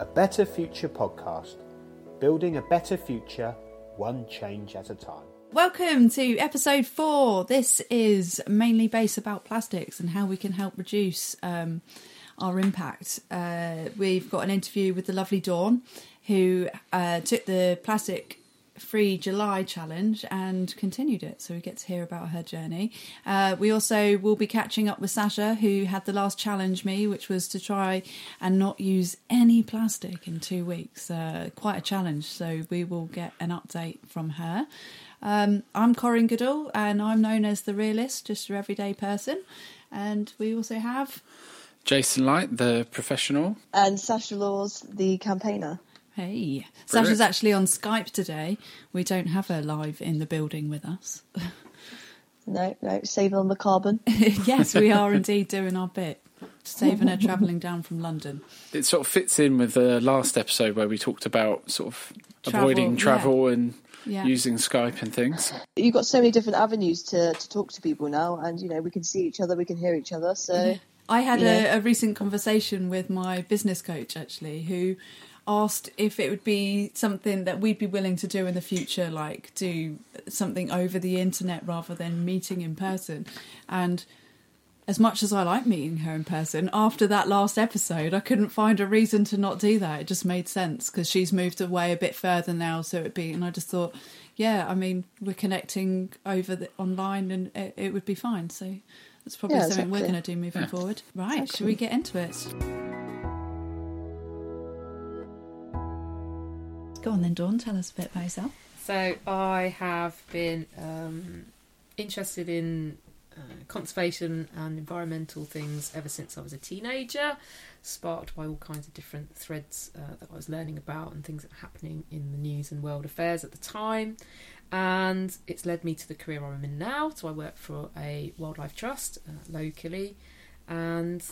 a Better Future podcast, building a better future one change at a time. Welcome to episode four. This is mainly based about plastics and how we can help reduce um, our impact. Uh, we've got an interview with the lovely Dawn, who uh, took the plastic free July challenge and continued it. So we get to hear about her journey. Uh, we also will be catching up with Sasha, who had the last challenge me, which was to try and not use any plastic in two weeks. Uh, quite a challenge. So we will get an update from her. Um, I'm Corinne Goodall, and I'm known as the realist, just your everyday person. And we also have Jason Light, the professional. And Sasha Laws, the campaigner. Hey, Sasha's actually on Skype today. We don't have her live in the building with us. No, no, saving on the carbon. yes, we are indeed doing our bit, saving her travelling down from London. It sort of fits in with the last episode where we talked about sort of Travel, avoiding yeah. travel and Yeah. using Skype and things. You've got so many different avenues to, to talk to people now, and you know we can see each other, we can hear each other. So I had Yeah. a, a recent conversation with my business coach actually, who asked if it would be something that we'd be willing to do in the future, like do something over the internet rather than meeting in person. And as much as I like meeting her in person, after that last episode, I couldn't find a reason to not do that. It just made sense because she's moved away a bit further now, so it'd be. And I just thought, yeah, I mean, we're connecting over the online, and it, it would be fine. So that's probably Yeah, something we're going to do moving forward. Right? Should we get into it? Go on then, Dawn. Tell us a bit about yourself. So I have been um, interested in uh, conservation and environmental things ever since I was a teenager, sparked by all kinds of different threads uh, that I was learning about and things that were happening in the news and world affairs at the time. And it's led me to the career I'm in now. So I work for a wildlife trust uh, locally, and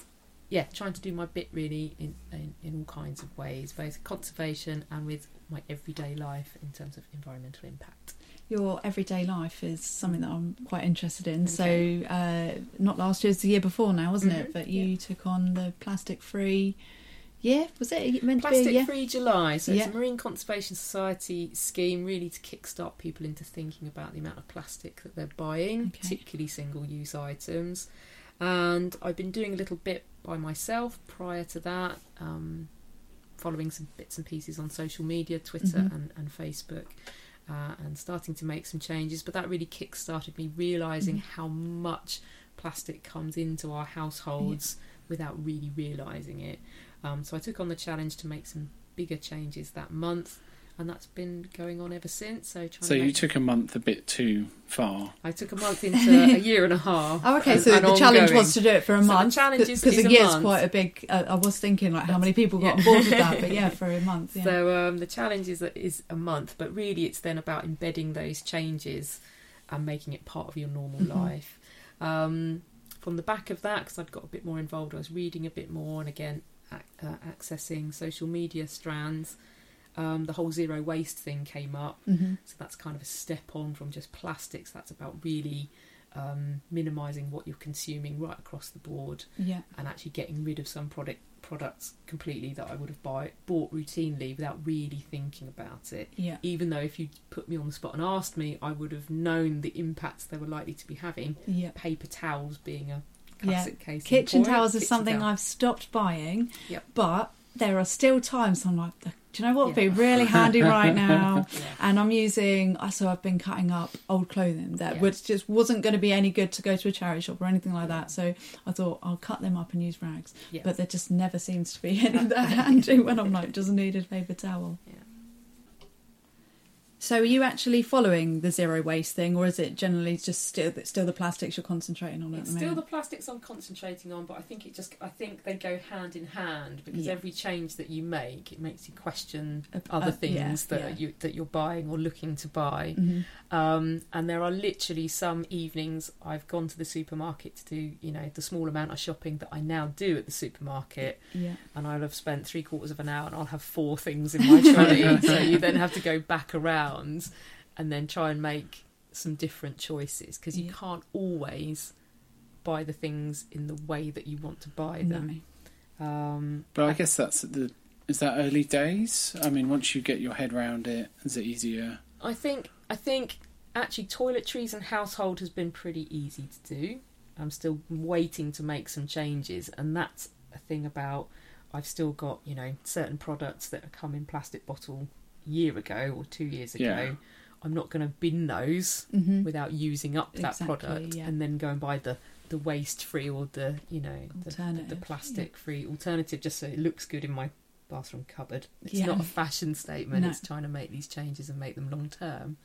yeah, trying to do my bit really in, in, in all kinds of ways, both conservation and with my everyday life in terms of environmental impact. Your everyday life is something that I'm quite interested in. Okay. So, uh, not last year, it's the year before now, wasn't it? Mhm, But you yeah. took on the plastic free. Yeah, was it It meant to be? Plastic? Free July. So it's Yeah. a Marine Conservation Society scheme really to kickstart people into thinking about the amount of plastic that they're buying, Okay. particularly single use items. And I've been doing a little bit by myself prior to that, um, following some bits and pieces on social media, Twitter Mhm. and, and Facebook. Uh, and starting to make some changes, but that really kick-started me realizing Mm-hmm. how much plastic comes into our households without really realizing it. Um, so I took on the challenge to make some bigger changes that month, and that's been going on ever since. So, trying So to you make- took a month a bit too far. I took a month into a year and a half. Oh, okay. and- So and the challenge was to do it for a So the month. challenge is- because is a a year's month. quite a big. Uh, I was thinking like how many people got yeah. on board with that, but yeah, for a month. Yeah. So um, the challenge is is a month, but really it's then about embedding those changes and making it part of your normal Mhm. life. Um, from the back of that, because I'd got a bit more involved, I was reading a bit more, and again ac- uh, accessing social media strands. Um, the whole zero waste thing came up, hmm so that's kind of a step on from just plastics. That's about really um, minimising what you're consuming right across the board Yeah. and actually getting rid of some product products completely that I would have buy, bought routinely without really thinking about it. Yeah. Even though if you put me on the spot and asked me, I would have known the impacts they were likely to be having. Yeah. Paper towels being a Yeah. classic case. Kitchen towels is something towel. I've stopped buying, Yep. but there are still times I'm like, do you know what would Yeah. be really handy right now? Yeah. And I'm using, so I've been cutting up old clothing that Yeah. which just wasn't going to be any good to go to a charity shop or anything like that. So I thought I'll cut them up and use rags. But there just never seems to be any that handy when I'm like, doesn't need a paper towel. Yeah. So are you actually following the zero waste thing, or is it generally just still still the plastics you're concentrating on at It's the still the plastics I'm concentrating on, but I think it just I think they go hand in hand because Yeah. every change that you make, it makes you question Uh, other things yeah, that yeah. you that you're buying or looking to buy. Mhm. Um, and there are literally some evenings I've gone to the supermarket to do, you know, the small amount of shopping that I now do at the supermarket, and I'll have spent three quarters of an hour and I'll have four things in my trolley. so you then have to go back around and then try and make some different choices because you Yeah. can't always buy the things in the way that you want to buy No. them. Um, But I guess that's the is that early days? I mean, once you get your head around it, is it easier? I think I think actually toiletries and household has been pretty easy to do. I'm still waiting to make some changes, and that's a thing about I've still got you know certain products that have come in plastic bottle a year ago or two years ago. Yeah. I'm not going to bin those Mhm. without using up that Exactly, product yeah. and then go and buy the the waste free or the you know the, the, the plastic free alternative just so it looks good in my bathroom cupboard. It's Yeah. not a fashion statement. No. It's trying to make these changes and make them long term.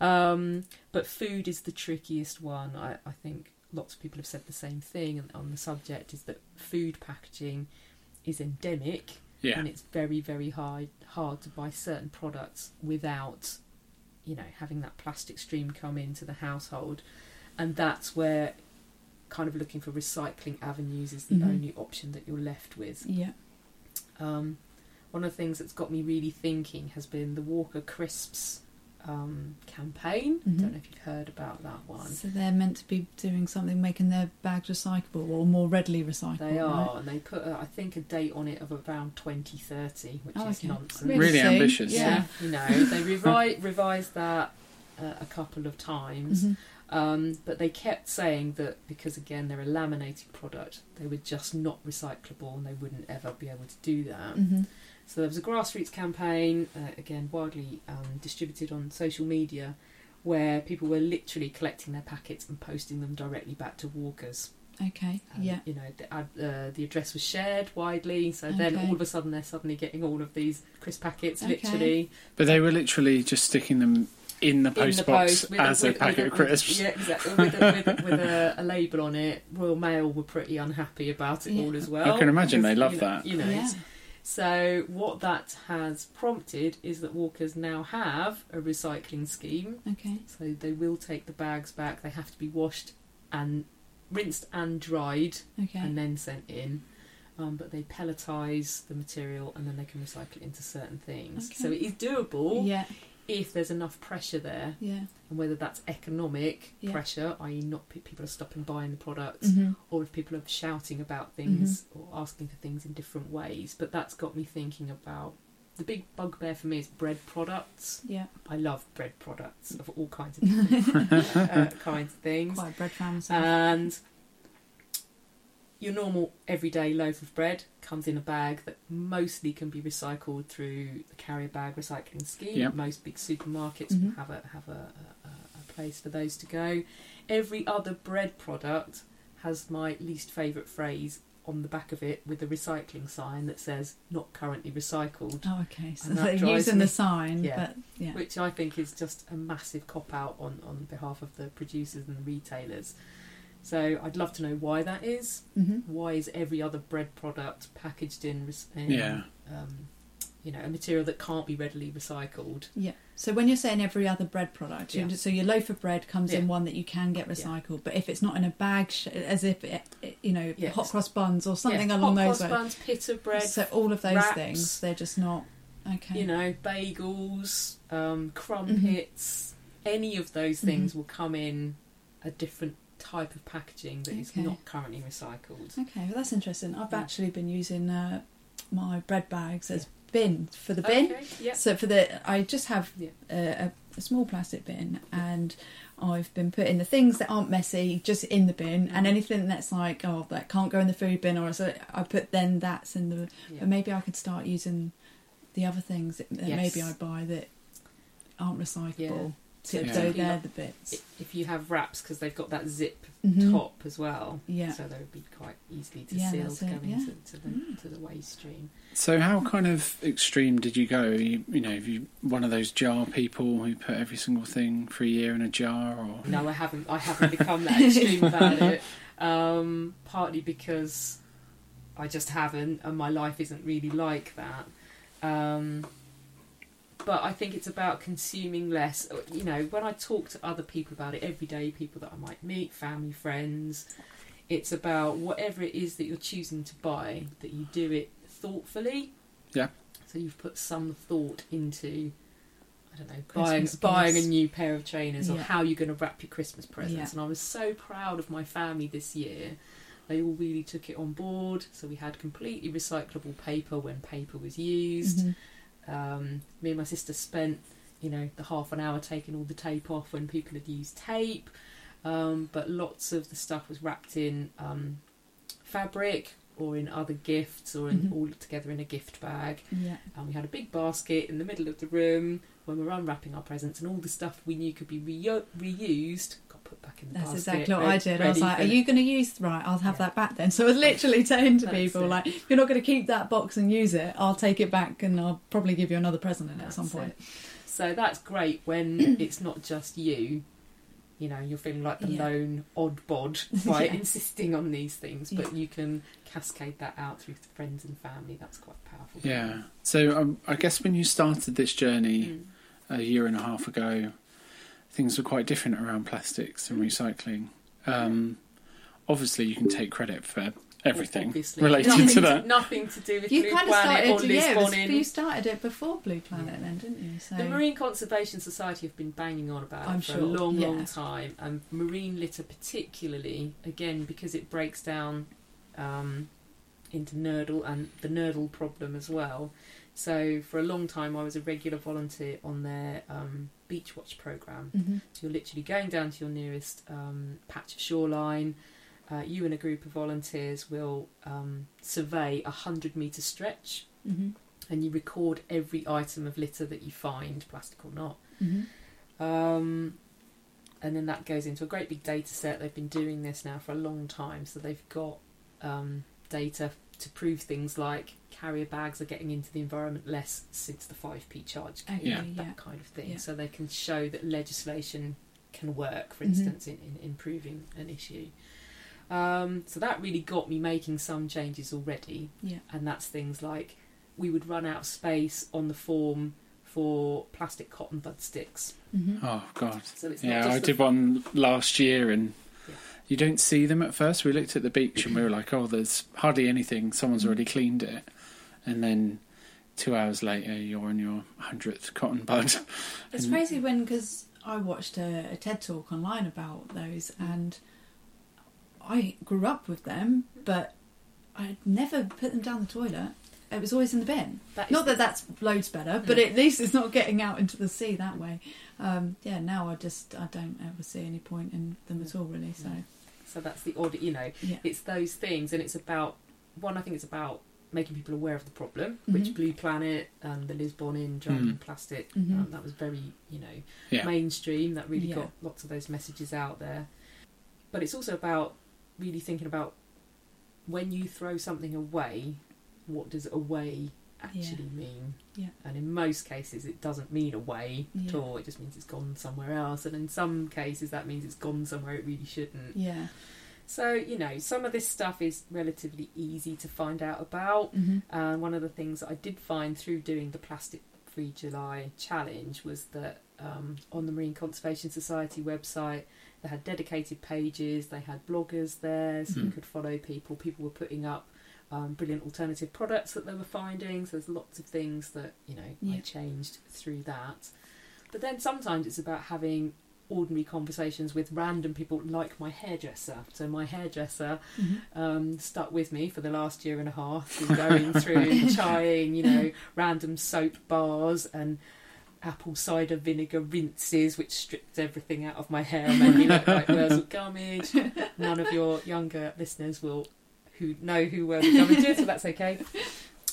Um, but food is the trickiest one. I, I think lots of people have said the same thing on- on the subject is that food packaging is endemic Yeah. and it's very very hard hard to buy certain products without you know having that plastic stream come into the household and that's where kind of looking for recycling avenues is the Mhm. only option that you're left with Yeah. um, one of the things that's got me really thinking has been the Walker Crisps um, campaign. Mhm. Don't know if you've heard about that one. So they're meant to be doing something, making their bags recyclable or more readily recyclable. They right? are, and they put, a, I think, a date on it of around 2030, which Oh, is okay. nonsense. Really soon. ambitious. Yeah. you know, they revi- revised that uh, a couple of times, Mhm. Um, but they kept saying that because again they're a laminated product, they were just not recyclable, and they wouldn't ever be able to do that. Mhm. So there was a grassroots campaign, uh, again widely um, distributed on social media, where people were literally collecting their packets and posting them directly back to Walkers. Okay. Um, yeah. You know, the, uh, the address was shared widely, so then all of a sudden they're suddenly getting all of these crisp packets, Okay. literally But they were literally just sticking them in the in post the box post with as a, a with, packet with of crisps. Yeah, exactly. With, a, with, with a, a label on it. Royal Mail were pretty unhappy about it Yeah. all as well. I can imagine they love you know- that. You know, Yeah. So what that has prompted is that Walkers now have a recycling scheme. Okay. So they will take the bags back. They have to be washed and rinsed and dried Okay. and then sent in. Um, but they pelletise the material and then they can recycle it into certain things. Okay. So it is doable yeah. If there's enough pressure there, Yeah. and whether that's economic Yeah. pressure, i.e., not pe- people are stopping buying the products, hmm or if people are shouting about things Mm-hmm. or asking for things in different ways. But that's got me thinking about the big bugbear for me is bread products. Yeah. I love bread products of all kinds of uh, kinds of things, Quite a bread fan and your normal everyday loaf of bread comes in a bag that mostly can be recycled through the carrier bag recycling scheme. Yep. Most big supermarkets Mhm. have a have a, a, a place for those to go. Every other bread product has my least favourite phrase on the back of it with a recycling sign that says "not currently recycled." oh, okay. So they're using me- the sign, Yeah. but yeah. which I think is just a massive cop out on, on behalf of the producers and the retailers. So I'd love to know why that is. hmm Why is every other bread product packaged in, in Yeah. um, you know, a material that can't be readily recycled? Yeah. So when you're saying every other bread product, Yeah. so your loaf of bread comes in one that you can get recycled, but if it's not in a bag, sh- as if it, it- you know, Yeah. hot cross buns or something Yeah, along hot those cross lines. buns, pita bread, so all of those wraps, things, they're just not okay. you know, bagels, um, Mm-hmm. crumpets, any of those things will come in a different type of packaging that is Okay. not currently recycled. Okay, well that's interesting. I've Yeah. actually been using uh, my bread bags as bin for the bin. Okay, yeah. So for the, I just have Yeah. a, a, small plastic bin, and I've been putting the things that aren't messy just in the bin, and Mhm. anything that's like oh that can't go in the food bin, or so I put then that's in the. Yeah. But maybe I could start using the other things that, that maybe I buy that aren't recyclable. So So, Yeah. so they're the bits. if you have wraps because they've got that zip Mhm. top as well, Yeah. so they would be quite easily to Yeah, seal that's to yeah. into to the Mm. to the waste stream. So how kind of extreme did you go? You, you know, if you one of those jar people who put every single thing for a year in a jar, or No, I haven't. I haven't become that extreme about it. Um, partly because I just haven't, and my life isn't really like that. Um, but I think it's about consuming less. You know, when I talk to other people about it, everyday people that I might meet, family, friends, it's about whatever it is that you're choosing to buy, that you do it thoughtfully. Yeah. So you've put some thought into, I don't know, Christmas buying buying a new pair of trainers or how you're going to wrap your Christmas presents. Yeah. And I was so proud of my family this year they all really took it on board. So we had completely recyclable paper when paper was used. Mhm. Um, me and my sister spent, you know, the half an hour taking all the tape off when people had used tape. Um, but lots of the stuff was wrapped in um, fabric or in other gifts or in, Mhm. all together in a gift bag. Yeah. And we had a big basket in the middle of the room when we were unwrapping our presents, and all the stuff we knew could be reu- reused put back in the That's basket. exactly what re- I did. I was like, "Are you going to use right? I'll have Yeah. that back then." So I was literally saying to That's people, it. "Like, you're not going to keep that box and use it, I'll take it back and I'll probably give you another present in it at some point." it. So that's great when it's not just you. You know, you're feeling like the Yeah. lone odd bod by Yeah. insisting on these things, but Yeah. you can cascade that out through friends and family. That's quite powerful. Yeah. So um, I guess when you started this journey Mm. a year and a half ago, things were quite different around plastics and recycling. Um, obviously, you can take credit for everything Obviously. related nothing to that. Nothing to do with You Blue kind of Planet started, or yeah, it you started it before Blue Planet, then, didn't you? So The Marine Conservation Society have been banging on about I'm it for sure, a long, yeah. long time, and marine litter particularly, again because it breaks down um, into nurdle and the nurdle problem as well. So for a long time, I was a regular volunteer on their um, beach watch program. Mhm. So you're literally going down to your nearest um, patch of shoreline. Uh, you and a group of volunteers will um, survey a hundred metre stretch, Mhm. and you record every item of litter that you find, plastic or not. Mhm. Um, and then that goes into a great big data set. They've been doing this now for a long time, so they've got um, data to prove things like carrier bags are getting into the environment less since the 5p charge came, Okay, Yeah. that yeah. kind of thing. Yeah. So they can show that legislation can work, for Mhm. instance, in, in improving an issue. Um, so that really got me making some changes already Yeah. and that's things like we would run out of space on the form for plastic cotton bud sticks. Mhm. Oh God! So it's Yeah, I the- did one last year, and you don't see them at first. We looked at the beach and we were like, "Oh, there's hardly anything. Someone's Mm. already cleaned it." And then two hours later, you're on your hundredth cotton bud. It's And- crazy when because I watched a, a TED talk online about those, and I grew up with them, but I never put them down the toilet. It was always in the bin. That is Not that that's loads better, but No. at least it's not getting out into the sea that way. Um, yeah, now I just I don't ever see any point in them at all, really. So So that's the odd, you know, yeah, it's those things, and it's about one. I think it's about making people aware of the problem, which Mhm. Blue Planet and the Liz Bonnin drowning Mm. plastic. Mhm. Um, that was very, you know, Yeah. mainstream. That really Yeah. got lots of those messages out there. But it's also about really thinking about when you throw something away, what does away actually mean? Yeah. And in most cases, it doesn't mean away at Yeah. all. It just means it's gone somewhere else. And in some cases, that means it's gone somewhere it really shouldn't. yeah, So, you know, some of this stuff is relatively easy to find out about. hmm And one of the things that I did find through doing the Plastic Free July challenge was that um, on the Marine Conservation Society website, they had dedicated pages, they had bloggers there, so you Hmm. could follow people. People were putting up um, brilliant alternative products that they were finding. So there's lots of things that, you know, I changed through that. But then sometimes it's about having ordinary conversations with random people like my hairdresser. So my hairdresser hmm um, stuck with me for the last year and a half, going through and trying, you know, random soap bars and apple cider vinegar rinses, which stripped everything out of my hair and made me look like Wurzel Gummidge. None of your younger listeners will who know who Wurzel Gummidge is, so that's okay.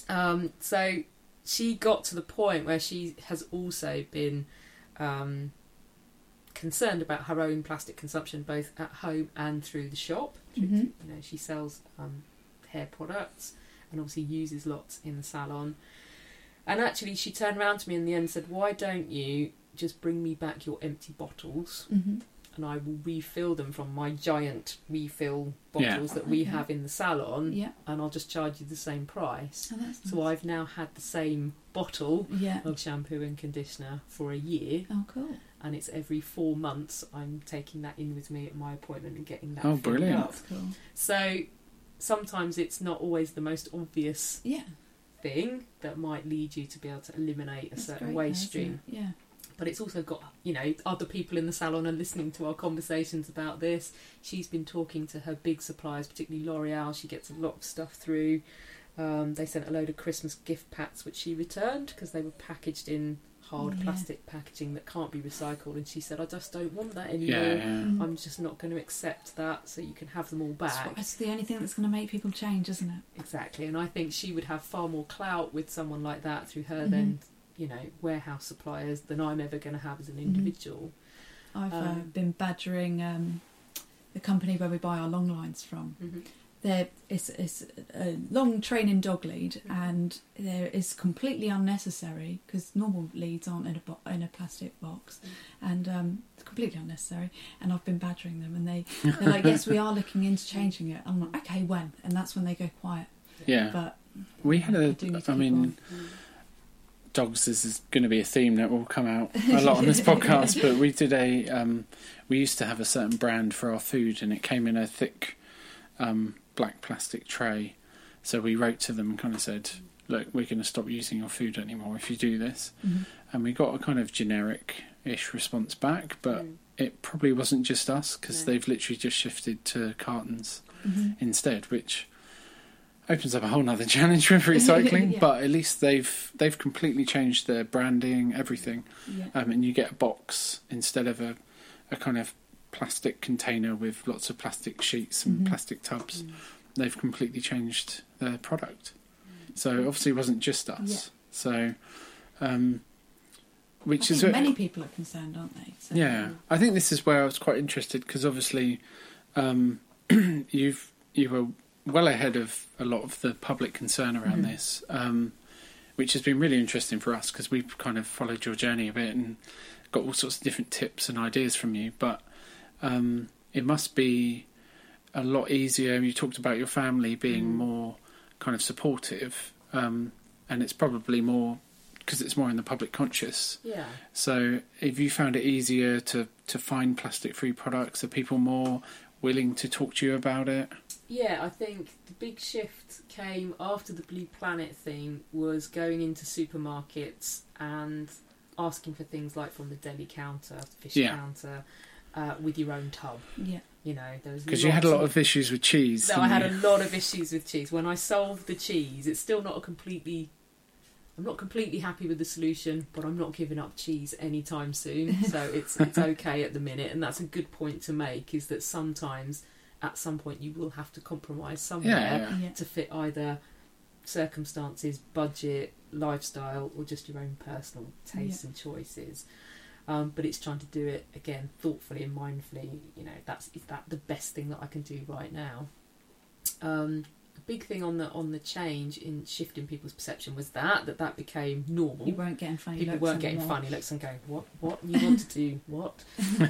Um, so she got to the point where she has also been um, concerned about her own plastic consumption, both at home and through the shop. Through- Mhm. You know, she sells um, hair products and obviously uses lots in the salon. And actually, she turned around to me in the end and said, "Why don't you just bring me back your empty bottles, hmm and I will refill them from my giant refill Yeah. bottles that we Okay. have in the salon, yeah. and I'll just charge you the same price." Oh, that's So. I've now had the same bottle yeah. of shampoo and conditioner for a year, Oh, cool. And it's every four months I'm taking that in with me at my appointment and getting that. Oh, brilliant. up. That's cool. So sometimes it's not always the most obvious Yeah. thing that might lead you to be able to eliminate a That's certain great, waste though, stream. it? Yeah. but it's also got you know other people in the salon are listening to our conversations about this. She's been talking to her big suppliers, particularly L'Oreal. She gets a lot of stuff through. Um, they sent a load of Christmas gift packs, which she returned because they were packaged in hard Yeah. plastic packaging that can't be recycled. And she said, "I just don't want that anymore. Yeah, yeah. Mm. I'm just not going to accept that. So you can have them all That's back." what- It's the only thing that's going to make people change, isn't it? Exactly, and I think she would have far more clout with someone like that through her Mhm. than you know warehouse suppliers than I'm ever going to have as an Mhm. individual. I've uh, Um, been badgering um, the company where we buy our long lines from. Mm-hmm. There is it's a long training dog lead, Mhm. and there is completely unnecessary because normal leads aren't in a bo- in a plastic box, and um, it's completely unnecessary. And I've been badgering them, and they they're like, "Yes, we are looking into changing it." I'm like, "Okay, when?" And that's when they go quiet. Yeah. But We had I a, do need to I mean, on. dogs this is going to be a theme that will come out a lot on this podcast but we did a um, we used to have a certain brand for our food and it came in a thick um, black plastic tray so we wrote to them and kind of said look we're going to stop using your food anymore if you do this Mhm. and we got a kind of generic ish response back but Mm. it probably wasn't just us because No. they've literally just shifted to cartons Mhm. instead, which opens up a whole nother challenge with recycling. Yeah. But at least they've they've completely changed their branding, everything, yeah. um, and you get a box instead of a a kind of plastic container with lots of plastic sheets and Mhm. plastic tubs. Mm. They've completely changed their product. So obviously, it wasn't just us. Yeah. So. Um, which is many people are concerned, aren't they? So, yeah, I think this is where I was quite interested because obviously, um, you've you were well ahead of a lot of the public concern around Mhm. this, um, which has been really interesting for us because we've kind of followed your journey a bit and got all sorts of different tips and ideas from you. But um, it must be a lot easier. You talked about your family being Mm. more kind of supportive, um, and it's probably more because it's more in the public conscious. Yeah. So, have you found it easier to, to find plastic free products? Are people more willing to talk to you about it? Yeah, I think the big shift came after the Blue Planet thing was going into supermarkets and asking for things like from the deli counter, fish Yeah. counter, uh, with your own tub. yeah. You know, there was Because you had a lot of issues with cheese. No, I had didn't a lot of issues with cheese. When I solved the cheese, it's still not a completely. I'm not completely happy with the solution, but I'm not giving up cheese anytime soon. So it's it's okay at the minute, and that's a good point to make. Is that sometimes, at some point, you will have to compromise somewhere Yeah, yeah. yeah. to fit either circumstances, budget, lifestyle, or just your own personal tastes and choices. Um, but it's trying to do it again thoughtfully and mindfully. You know, that's is that the best thing that I can do right now. Um, the big thing on the on the change in shifting people's perception was that that that became normal. You weren't getting funny People weren't getting funny looks and going, what, what, you want to do, what?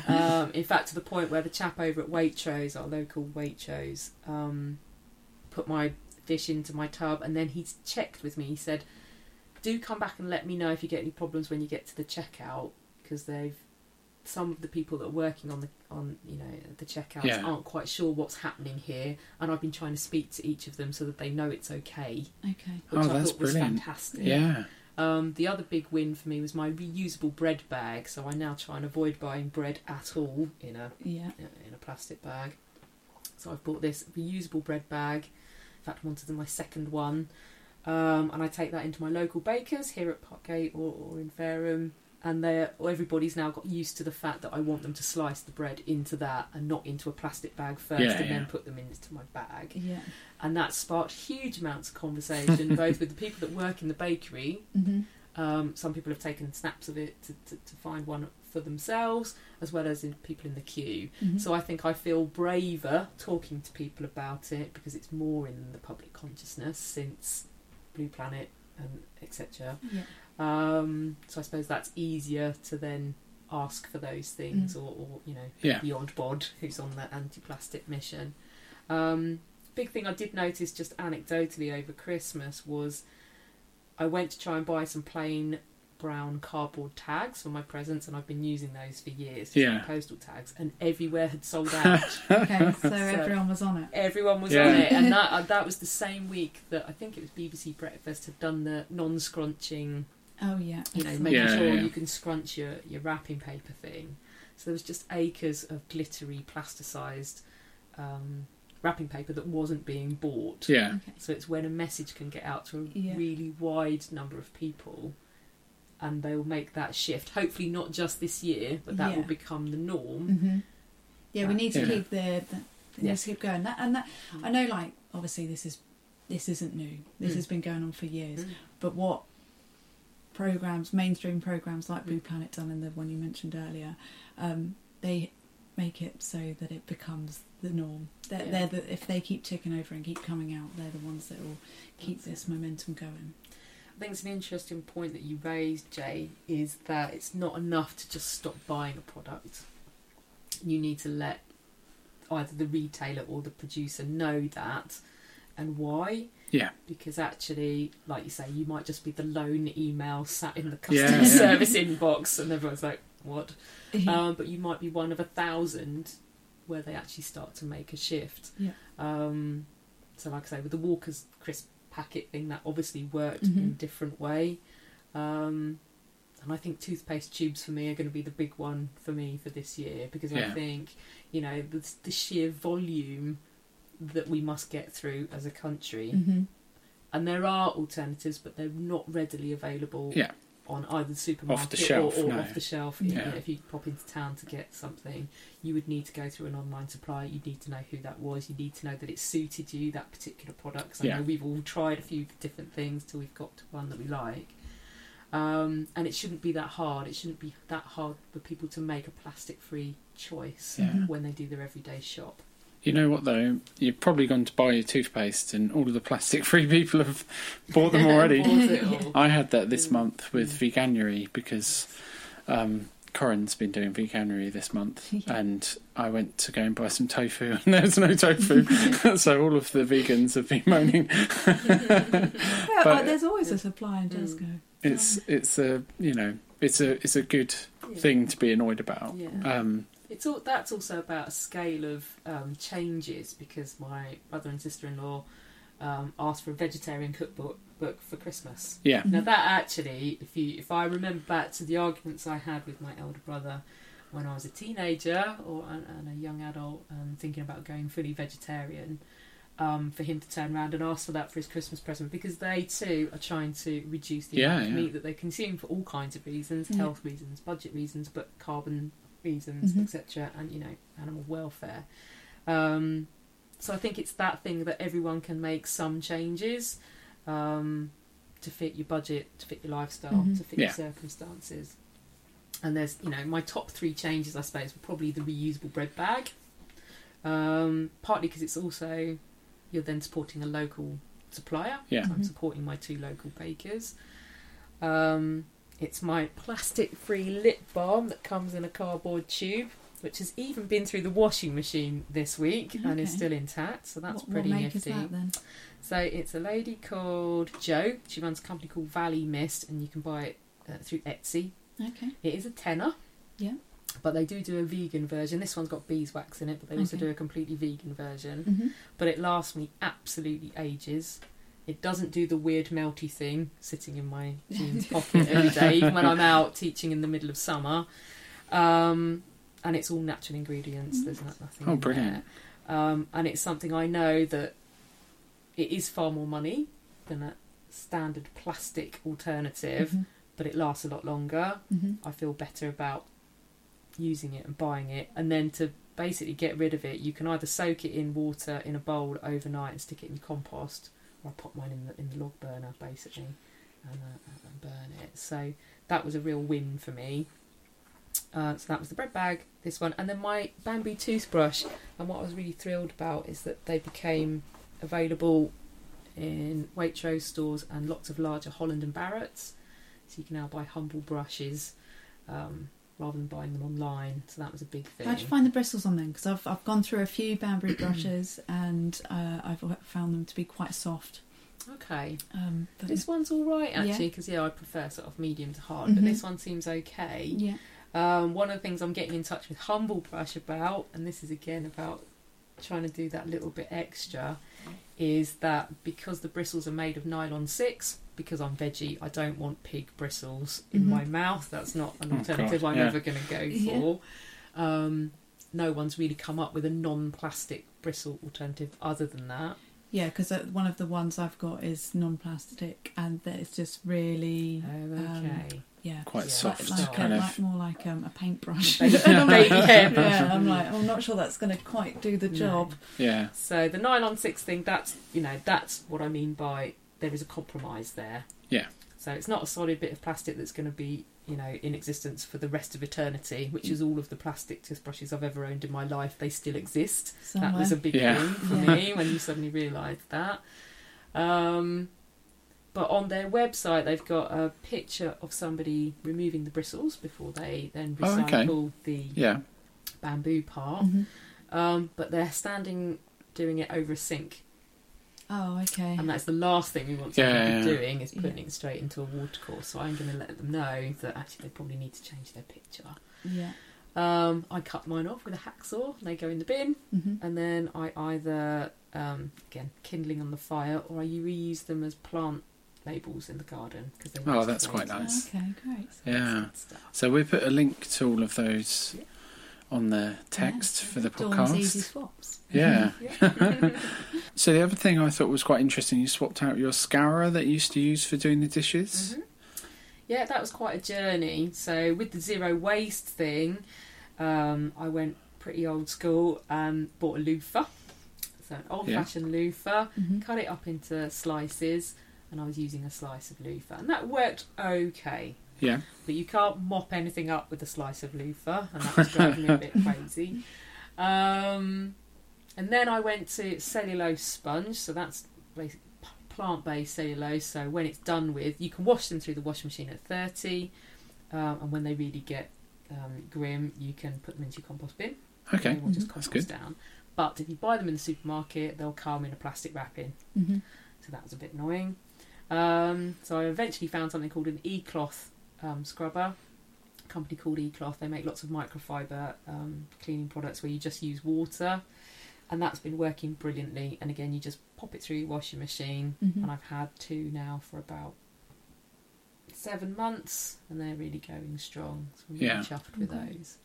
um, in fact, to the point where the chap over at Waitrose, our local Waitrose, um, put my fish into my tub and then he checked with me. He said, do come back and let me know if you get any problems when you get to the checkout because they've some of the people that are working on the on you know the checkouts Yeah. aren't quite sure what's happening here and I've been trying to speak to each of them so that they know it's okay Okay. which Oh, I that's thought was brilliant. fantastic Yeah. um, the other big win for me was my reusable bread bag. So I now try and avoid buying bread at all in a Yeah. in a plastic bag. So I've bought this reusable bread bag. In fact, I wanted my second one, um, and I take that into my local bakers here at Parkgate or, or in Fareham. And they're everybody's now got used to the fact that I want them to slice the bread into that and not into a plastic bag first, Yeah, and yeah. then put them into my bag Yeah. and that sparked huge amounts of conversation, both with the people that work in the bakery. hmm Um, some people have taken snaps of it to, to, to find one for themselves, as well as in people in the queue. hmm So I think I feel braver talking to people about it because it's more in the public consciousness since Blue Planet and etc. Yeah. Um, so I suppose that's easier to then ask for those things, or, or you know, Yeah. the odd bod who's on the anti-plastic mission. Um, big thing I did notice just anecdotally over Christmas was I went to try and buy some plain brown cardboard tags for my presents, and I've been using those for years, just Yeah. postal tags, and everywhere had sold out. Okay. So, So- everyone was on it. Everyone was Yeah. on it, and that uh, that was the same week that I think it was BBC Breakfast had done the non-scrunching Oh yeah. you know, It's making Yeah, sure yeah. you can scrunch your, your wrapping paper thing. So there was just acres of glittery, plasticized um, wrapping paper that wasn't being bought. Yeah. Okay. So it's when a message can get out to a Yeah. really wide number of people, and they will make that shift. Hopefully, not just this year, but that Yeah. will become the norm. hmm Yeah, we need to Yeah. keep the, the we need Yeah. to keep going. That and that I know, like obviously this is this isn't new. This Mm. has been going on for years. Mm. But what programs, mainstream programs like Blue Mm. Planet done and the one you mentioned earlier, um, they make it so that it becomes the norm. They're, Yeah. they're the, if they keep ticking over and keep coming out, they're the ones that will keep That's this momentum going. I think it's an interesting point that you raised, Jay, is that it's not enough to just stop buying a product. You need to let either the retailer or the producer know that and why. Yeah. Because actually, like you say, you might just be the lone email sat in the customer Yeah, yeah. service inbox and everyone's like, what? Um, but you might be one of a thousand where they actually start to make a shift. Yeah. Um, so, like I say, with the Walker's crisp packet thing, that obviously worked Mhm. in a different way. Um, and I think toothpaste tubes for me are going to be the big one for me for this year because I think, you know, the, the sheer volume that we must get through as a country. hmm And there are alternatives, but they're not readily available Yeah. on either the supermarket Off the shelf, or, or no. off the shelf. Yeah. You know, if you pop into town to get something, you would need to go through an online supplier. You need to know who that was. You need to know that it suited you, that particular product. I Yeah. know we've all tried a few different things till we've got to one that we like. Um, and it shouldn't be that hard. It shouldn't be that hard for people to make a plastic-free choice Yeah. When they do their everyday shop. You know what though? You've probably gone to buy your toothpaste, and all of the plastic-free people have bought them already. Bought it all. I had that this Mm. month with Veganuary because um, Corin's been doing Veganuary this month, and I went to go and buy some tofu, and there's no tofu, so all of the vegans have been moaning. Well, But- uh, there's always a supply in Mm. Tesco. It's it's a you know it's a it's a good Yeah. thing to be annoyed about. Yeah. Um, It's all that's also about a scale of um, changes because my brother and sister in law um, asked for a vegetarian cookbook book for Christmas. yeah, Now that actually, if you if I remember back to the arguments I had with my elder brother when I was a teenager or and, and a young adult, and thinking about going fully vegetarian, um, for him to turn around and ask for that for his Christmas present because they too are trying to reduce the Yeah, amount of yeah. meat that they consume for all kinds of reasons, Yeah. health reasons, budget reasons, but carbon reasons, Mhm. etc., and you know animal welfare. Um, so I think it's that thing that everyone can make some changes um, to fit your budget, to fit your lifestyle, Mhm. to fit Yeah. your circumstances. And there's, you know, my top three changes, I suppose, were probably the reusable bread bag. Um, partly because it's also you're then supporting a local supplier. Yeah. So I'm Mhm. supporting my two local bakers. Um, it's my plastic-free lip balm that comes in a cardboard tube, which has even been through the washing machine this week and is still intact. So that's what, pretty what make nifty. is that then? So it's a lady called Jo. She runs a company called Valley Mist, and you can buy it uh, through Etsy. Okay. It is a tenner. Yeah. But they do do a vegan version. This one's got beeswax in it, but they also do a completely vegan version. hmm But it lasts me absolutely ages. It doesn't do the weird melty thing sitting in my jeans pocket every day, even when I'm out teaching in the middle of summer. Um, and it's all natural ingredients. There's not, nothing. Oh, in brilliant. There. Um, and it's something I know that it is far more money than a standard plastic alternative, Mm-hmm. but it lasts a lot longer. hmm I feel better about using it and buying it. And then to basically get rid of it, you can either soak it in water in a bowl overnight and stick it in compost, or I pop mine in the in the log burner basically and, uh, and burn it. So that was a real win for me. Uh, so that was the bread bag, this one, and then my bamboo toothbrush. And what I was really thrilled about is that they became available in Waitrose stores and lots of larger Holland and Barrett's. So you can now buy humble brushes um, rather than buying them online. So that was a big thing. How'd you find the bristles on them? Because I've I've gone through a few bamboo brushes and uh, I've found them to be quite soft. Okay, Um, but this one's all right actually because yeah, I prefer sort of medium to hard, but Mhm. this one seems okay. yeah, Um, one of the things I'm getting in touch with Humble Brush about, and this is again about trying to do that little bit extra is that because the bristles are made of nylon 6 because I'm veggie I don't want pig bristles in Mhm. my mouth that's not an Oh, alternative God, I'm yeah. ever going to go Yeah. for um, no one's really come up with a non-plastic bristle alternative other than that Yeah, because one of the ones I've got is non-plastic, and that it's just really, okay yeah, Quite Yeah. soft, like, kind a, of. like more like um, a paintbrush. Baby- And I'm like- yeah, I'm like, I'm not sure that's going to quite do the No. job. Yeah. So the nylon six thing, that's you know, that's what I mean by there is a compromise there. Yeah. So it's not a solid bit of plastic that's going to be you know in existence for the rest of eternity, which is all of the plastic toothbrushes I've ever owned in my life. They still exist. Somewhere. That was a big Yeah. thing for Yeah. me when you suddenly realised that. Um, but on their website, they've got a picture of somebody removing the bristles before they then Oh, okay. recycle the Yeah. bamboo part. Mhm. Um, but they're standing doing it over a sink, Oh, okay. and that's the last thing we want Yeah, somebody yeah, yeah. doing is putting it straight into a watercourse. So I'm going to let them know that actually they probably need to change their picture. Yeah. Um, I cut mine off with a hacksaw. They go in the bin, hmm and then I either um, again kindling on the fire or I reuse them as plant labels in the garden because they. Oh, that's quite nice. Okay, great. So Yeah. good. So we put a link to all of those Yeah. On the text Yeah. for the Dawn's easy podcast. swaps. Yeah. Yeah. So the other thing I thought was quite interesting, you swapped out your scourer that you used to use for doing the dishes. Mhm. Yeah, that was quite a journey. So with the zero waste thing, um, I went pretty old school and bought a loofah. So an old fashioned loofah, Mhm. cut it up into slices, and I was using a slice of loofah, and that worked okay. Yeah. But you can't mop anything up with a slice of loofah, and that was driving me a bit crazy. Um, and then I went to cellulose sponge, so that's plant-based cellulose. So when it's done with, you can wash them through the washing machine at thirty, um, and when they really get um, grim, you can put them into your compost bin. Okay. They will just That's good. down. But if you buy them in the supermarket, they'll come in a plastic wrapping. Mhm. So that was a bit annoying. Um, so I eventually found something called an e-cloth um, scrubber. A company called e-cloth. They make lots of microfiber um, cleaning products where you just use water, and that's been working brilliantly. And again, you just pop it through your washing machine, Mhm. and I've had two now for about seven months, and they're really going strong. So I'm really Yeah. chuffed with Okay. those.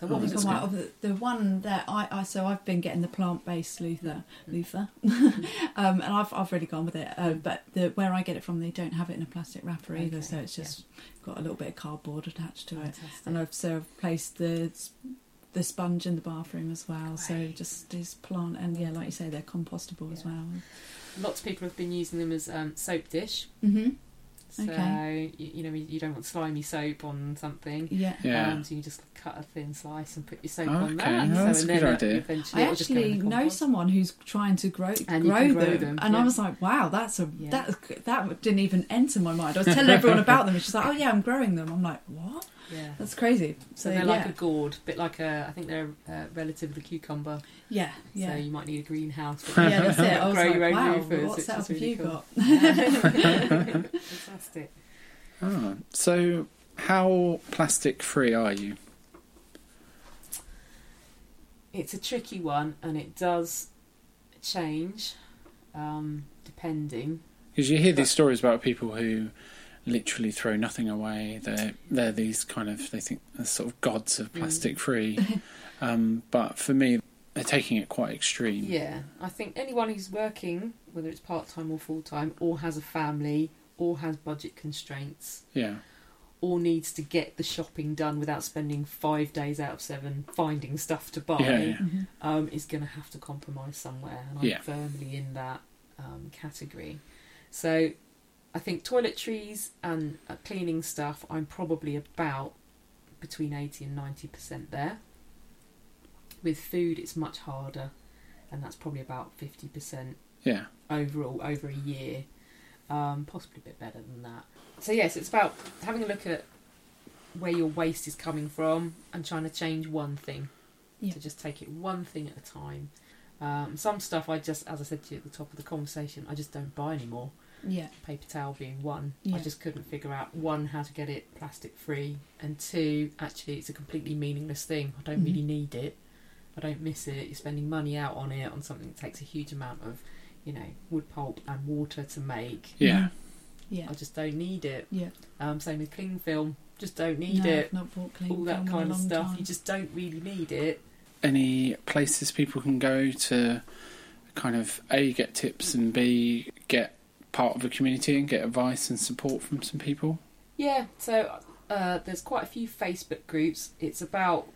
So Oh, was it? my- the, the one that I, I so I've been getting the plant-based Luther, Luther, um, and I've I've really gone with it. Uh, but the where I get it from, they don't have it in a plastic wrapper either, so it's just got a little bit of cardboard attached to it. And I've so I've placed the the sponge in the bathroom as well. So just these plant and yeah, like you say, they're compostable as well. Lots of people have been using them as um, soap dish. Mm-hmm. So Okay. you, you know you don't want slimy soap on something. Yeah. Yeah. Um, so you just cut a thin slice and put your soap Okay, on that. oh, so, that's a and good then idea. Eventually I it'll just go in actually know someone who's trying to grow And grow, grow them, them, and I was like, "Wow, that's a Yeah. that that didn't even enter my mind." I was telling everyone about them, and she's like, "Oh yeah, I'm growing them." I'm like, "What? Yeah. That's crazy." So So, they're yeah, like a gourd, a bit like a. I think they're a relative of the cucumber. yeah, yeah. So you might need a greenhouse. But yeah, that's it. I was grow like, your own wow, loofahs, what which setup is have really you cool. got? Fantastic. Oh, so how plastic free are you? It's a tricky one, and it does change um, depending. Because you hear these stories about people who literally throw nothing away. They're they're these kind of they think they're sort of gods of plastic free. um, but for me, they're taking it quite extreme. Yeah, I think anyone who's working, whether it's part time or full time, or has a family, or has budget constraints, Yeah. or needs to get the shopping done without spending five days out of seven finding stuff to buy, Yeah, yeah. Mhm. um, is going to have to compromise somewhere, and I'm Yeah. firmly in that um, category. So, I think toiletries and uh, cleaning stuff, I'm probably about between eighty and ninety percent there. With food, it's much harder, and that's probably about fifty percent Yeah. overall over a year, um, possibly a bit better than that. So yes, it's about having a look at where your waste is coming from and trying to change one thing. Yeah. To just take it one thing at a time. Um, some stuff I just, as I said to you at the top of the conversation, I just don't buy anymore. Yeah, Paper towel being one, Yeah. I just couldn't figure out one how to get it plastic free, and two, actually it's a completely meaningless thing. I don't Mhm. really need it. I don't miss it. You're spending money out on it on something that takes a huge amount of, you know, wood pulp and water to make. Yeah. Yeah. I just don't need it. Yeah. Um, same with cling film. Just don't need no, it. Not bought clean All that film kind of stuff. time. You just don't really need it. Any places people can go to kind of A, get tips and B, get part of a community and get advice and support from some people? Yeah, so uh, there's quite a few Facebook groups. It's about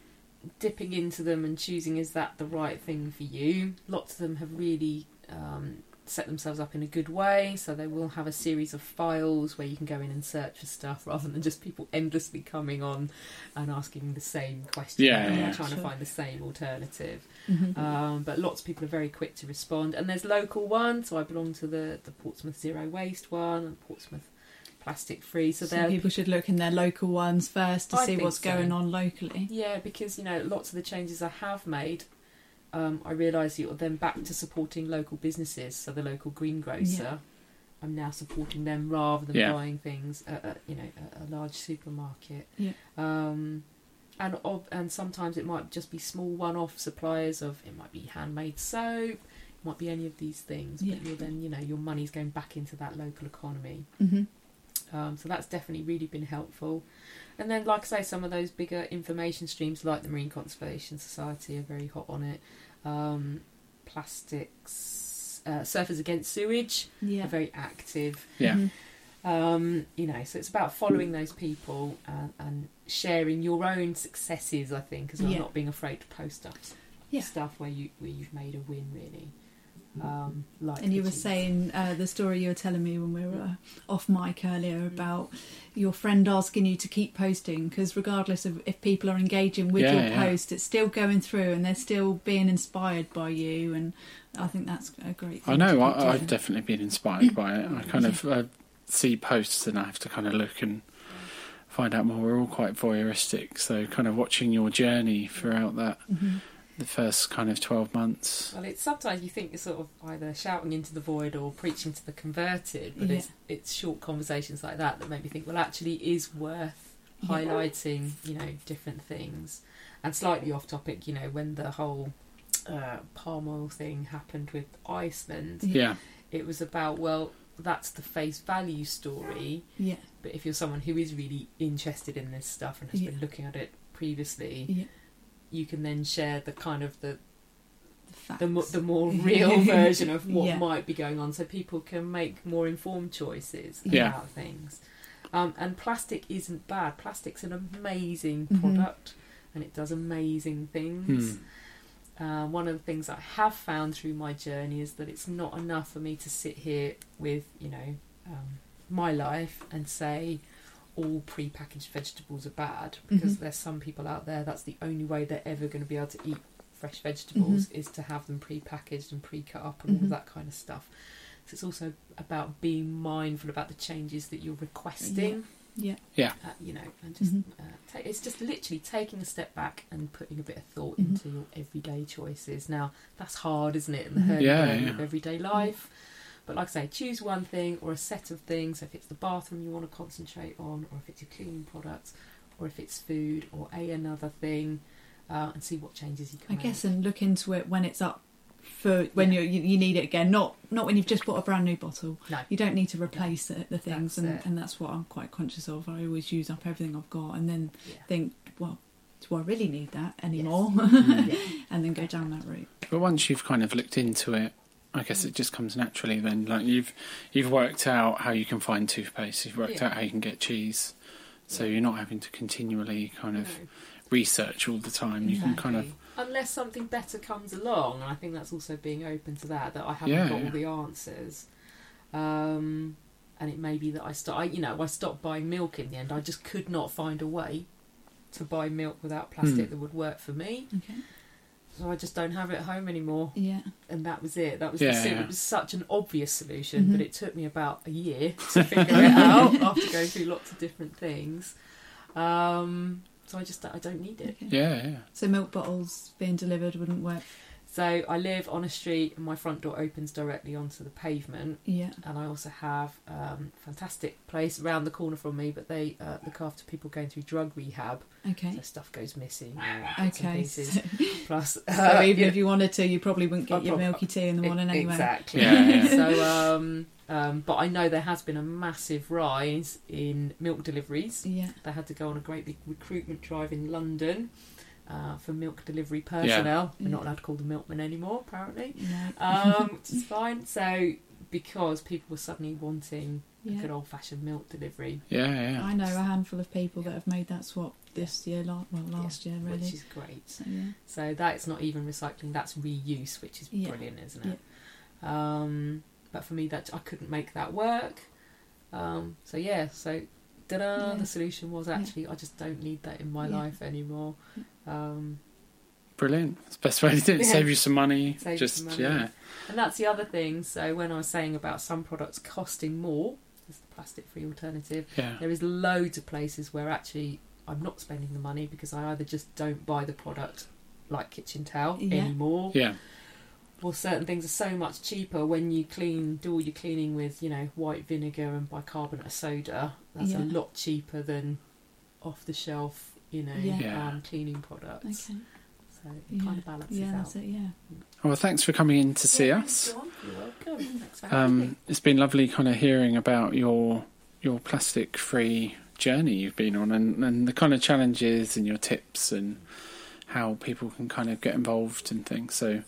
dipping into them and choosing is that the right thing for you. Lots of them have really um, set themselves up in a good way, so they will have a series of files where you can go in and search for stuff rather than just people endlessly coming on and asking the same question Yeah, and yeah, trying to find the same alternative. Mhm. Um, but lots of people are very quick to respond. And there's local ones. So I belong to the, the Portsmouth Zero Waste one and Portsmouth Plastic Free. So So they're people should look in their local ones first to I see what's so. going on locally. yeah, because you know lots of the changes I have made. Um, I realise you're then back to supporting local businesses. So the local greengrocer, Yeah. I'm now supporting them rather than Yeah. buying things at, at you know at a large supermarket. Yeah. Um, and of, and sometimes it might just be small one-off suppliers of it might be handmade soap, it might be any of these things. Yeah. But you're then you know your money's going back into that local economy. hmm Um, so that's definitely really been helpful. And then, like I say, some of those bigger information streams, like the Marine Conservation Society, are very hot on it. Um, plastics, uh, Surfers Against Sewage Yeah. are very active. Yeah. Mhm. Um, you know, so it's about following those people and, and sharing your own successes. I think, as well, Yeah. not being afraid to post stuff, Yeah. stuff where you where you've made a win, really. Um, like And you were saying uh, the story you were telling me when we were uh, off mic earlier about your friend asking you to keep posting because regardless of if people are engaging with Yeah, your yeah. post, it's still going through and they're still being inspired by you. And I think that's a great. Thing I know, to keep I, I've definitely been inspired by it. I kind of uh, see posts and I have to kind of look and find out more. We're all quite voyeuristic, so kind of watching your journey throughout that, Mhm. The first kind of 12 months. Well, it's sometimes you think you're sort of either shouting into the void or preaching to the converted, but Yeah. it's it's short conversations like that that make me think, well, actually, it is worth Yeah. highlighting, you know, different things. And slightly off topic, you know, when the whole uh, palm oil thing happened with Iceland, Yeah. Yeah, it was about well, that's the face value story, Yeah. but if you're someone who is really interested in this stuff and has Yeah. been looking at it previously, Yeah. You can then share the kind of the The facts. the, the more real version of what Yeah. might be going on so people can make more informed choices Yeah. about things. Um, and plastic isn't bad. Plastic's an amazing Mhm. product and it does amazing things. Hmm. Uh, one of the things I have found through my journey is that it's not enough for me to sit here with, you know, um, my life and say all pre-packaged vegetables are bad because Mhm. there's some people out there that's the only way they're ever going to be able to eat fresh vegetables Mm-hmm. is to have them pre-packaged and pre-cut up and all Mhm. of that kind of stuff. So it's also about being mindful about the changes that you're requesting Yeah. uh, you know, and just Mhm. uh, ta- it's just literally taking a step back and putting a bit of thought Mhm. into your everyday choices. Now that's hard, isn't it, in the. Yeah, yeah. of everyday life? But like I say, choose one thing or a set of things. If it's the bathroom you want to concentrate on, or if it's your cleaning products, or if it's food, or a another thing, uh, and see what changes you can. I can. guess and look into it when it's up for when Yeah. you you need it again. Not not when you've just bought a brand new bottle. No. You don't need to replace the, the things, That's and, it. and that's what I'm quite conscious of. I always use up everything I've got, and then Yeah. think, well, do I really need that anymore? Yeah. and then go down that route. But once you've kind of looked into it, I guess it just comes naturally. Then, like you've you've worked out how you can find toothpaste. You've worked Yeah. out how you can get cheese. So Yeah. you're not having to continually kind of No. research all the time. You can kind of unless something better comes along, and I think that's also being open to that. That I haven't Yeah, got yeah. all the answers, um, and it may be that I start. I, you know, I stopped buying milk in the end. I just could not find a way to buy milk without plastic Hmm. that would work for me. Okay. So I just don't have it at home anymore, Yeah. and that was it. That was Yeah, the, yeah. it was such an obvious solution, Mhm. but it took me about a year to figure it out after going through lots of different things. Um, so I just I don't need it. Okay. yeah, yeah. So milk bottles being delivered wouldn't work. So I live on a street, and my front door opens directly onto the pavement. Yeah. And I also have um, fantastic place around the corner from me, but they uh, look after people going through drug rehab. Okay. So stuff goes missing. or Okay. So, Plus, so uh, even yeah, if you wanted to, you probably wouldn't get I'd your prob- milky tea in the morning anyway. Exactly. Yeah, yeah. so, um, um, but I know there has been a massive rise in milk deliveries. Yeah. They had to go on a great big recruitment drive in London uh, for milk delivery personnel. We're not allowed to call them milkmen anymore, apparently, No. um, which is fine. So, because people were suddenly wanting a Yeah. good old fashioned milk delivery, Yeah, yeah. I know a handful of people that have made that swap this year, well, last year, really. which is great. So, yeah. So that's not even recycling; that's reuse, which is Yeah. brilliant, isn't it? Um, but for me, that I couldn't make that work. Um, so yeah, so ta-da, Yeah. the solution was actually I just don't need that in my Yeah. life anymore. Um, Brilliant. It's the best way to do it. Yeah. Save you some money. Save Just some money. yeah. and that's the other thing. So when I was saying about some products costing more, as the plastic-free alternative, Yeah. there is loads of places where actually I'm not spending the money because I either just don't buy the product like kitchen towel Yeah. anymore, Yeah. or certain things are so much cheaper when you clean do all your cleaning with you know white vinegar and bicarbonate of soda that's Yeah. a lot cheaper than off the shelf you know Yeah. Yeah. Um, cleaning products Okay. so it Yeah. kind of balances Yeah, out it, yeah. Well, thanks for coming in to see Yeah, us. you're welcome thanks for having Um, it's been lovely kind of hearing about your your plastic free journey you've been on and, and the kind of challenges and your tips and how people can kind of get involved and things. So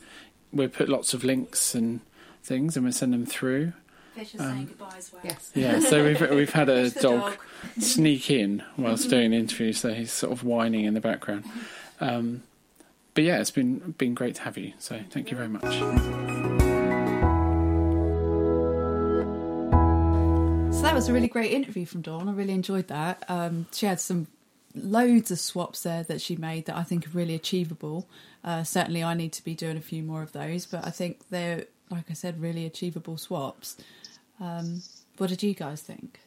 we'll put lots of links and things and we'll send them through. Fisher's Um, saying goodbye as well. yes Yeah, so we've we've had a It's the dog sneak in whilst doing the interview, so he's sort of whining in the background. Um, but yeah, it's been been great to have you. So thank you very much. So that was a really great interview from Dawn. I really enjoyed that. Um, she had some loads of swaps there that she made that I think are really achievable. Uh, certainly, I need to be doing a few more of those, but I think they're, like I said, really achievable swaps. Um, what did you guys think?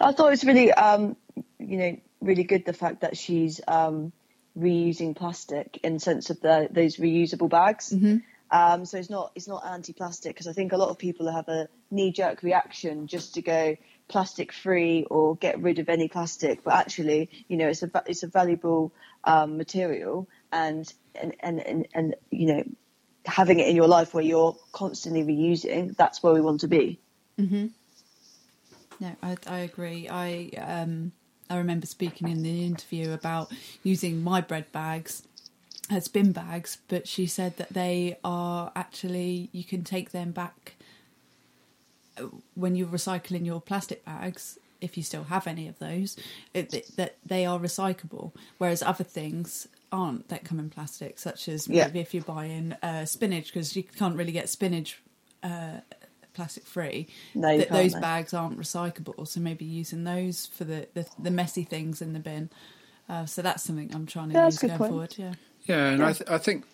I thought it was really, um, you know, really good the fact that she's um, reusing plastic in the sense of the, those reusable bags. Mm-hmm. Um, so it's not it's not anti-plastic because I think a lot of people have a knee-jerk reaction just to go plastic free or get rid of any plastic, but actually, you know, it's a it's a valuable um, material and and, and and and you know, having it in your life where you're constantly reusing, that's where we want to be. Mm-hmm. No, I, I agree. I um, I remember speaking in the interview about using my bread bags as bin bags, but she said that they are actually you can take them back when you're recycling your plastic bags. If you still have any of those, it- that they are recyclable, whereas other things aren't that come in plastic, such as Yeah. maybe if you're buying uh, spinach because you can't really get spinach uh, plastic free No, you that those no. bags aren't recyclable. So maybe using those for the, the, the messy things in the bin. Uh, so that's something I'm trying to Yeah, use going point. forward. Yeah. Yeah, and I, th- I think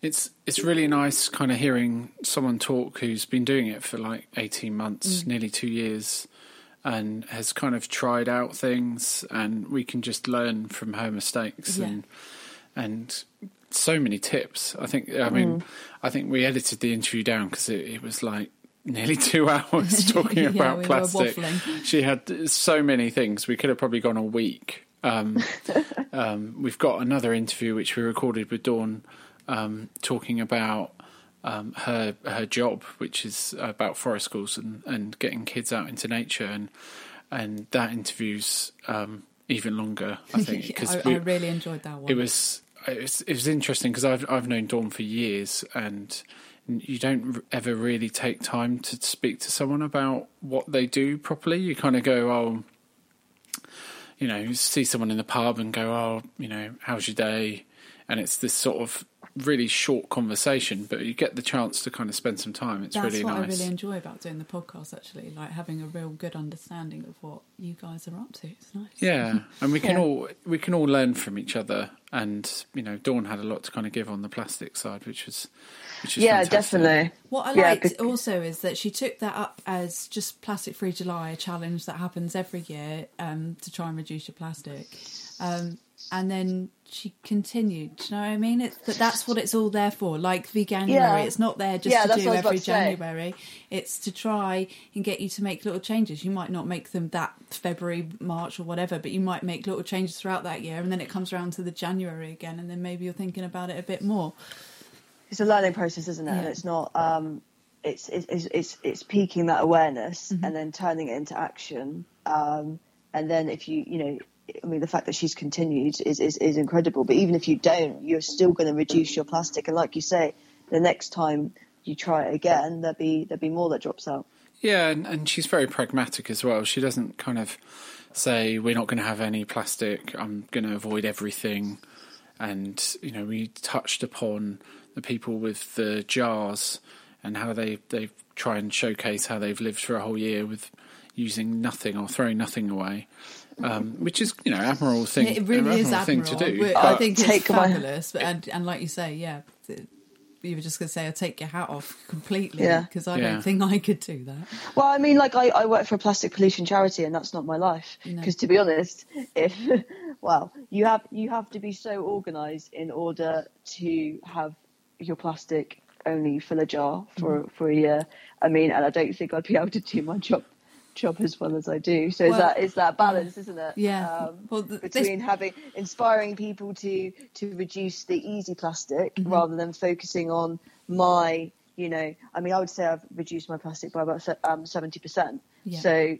it's it's really nice kind of hearing someone talk who's been doing it for like eighteen months, nearly two years, and has kind of tried out things, and we can just learn from her mistakes Yeah. and and so many tips. I think I mean I think we edited the interview down because it, it was like nearly two hours talking Yeah, about we plastic. She had so many things. We could have probably gone a week. Um, um, we've got another interview which we recorded with Dawn, um, talking about um, her her job, which is about forest schools and, and getting kids out into nature, and and that interview's um, even longer. I think because I, I really enjoyed that one. it was it was, it was interesting because I've I've known Dawn for years, and you don't ever really take time to speak to someone about what they do properly. You kind of go, oh, you know, see someone in the pub and go, oh, you know, how's your day? And it's this sort of really short conversation, but you get the chance to kind of spend some time. It's That's really what nice. I really enjoy about doing the podcast. Actually, like having a real good understanding of what you guys are up to. It's nice. Yeah, and we can Yeah. all we can all learn from each other. And you know, Dawn had a lot to kind of give on the plastic side, which was which is Yeah, fantastic. definitely. What I Yeah, liked bec- also is that she took that up as just Plastic Free July, a challenge that happens every year um, to try and reduce your plastic. Um, and then she continued. Do you know what I mean? It's, but that's what it's all there for. Like Veganuary, Yeah. it's not there just Yeah, to do what I was about every. January. It's to try and get you to make little changes. You might not make them that February, March, or whatever, but you might make little changes throughout that year, and then it comes around to the January again, and then maybe you're thinking about it a bit more. it's a learning process, isn't it? And it's not. Um, it's, it's it's it's it's piquing that awareness Mm-hmm. and then turning it into action. Um, and then if you you know, I mean, the fact that she's continued is is, is incredible. But even if you don't, you're still going to reduce your plastic. And like you say, the next time you try it again, there'll be there'll be more that drops out. Yeah, and, and she's very pragmatic as well. She doesn't kind of say we're not going to have any plastic. I'm going to avoid everything. And you know, we touched upon the people with the jars and how they they try and showcase how they've lived for a whole year with using nothing or throwing nothing away, um, which is you know admirable thing. it really is admirable thing to do. But- I think it's Take my- fabulous. But and, and like you say, yeah, th- you were just going to say, I'll take your hat off completely Yeah. because I Yeah. don't think I could do that. Well, I mean, like I, I work for a plastic pollution charity, and that's not my life. No. Because to be honest, if well, you have you have to be so organised in order to have your plastic only fill a jar for Mm-hmm. for a year. I mean, and I don't think I'd be able to do my job job as well as I do. So Well, is that is that balance, isn't it? Yeah. Um, Well, th- this- between having inspiring people to to reduce the easy plastic Mm-hmm. rather than focusing on my you know i mean i would say i've reduced my plastic by about um, 70% Yeah. so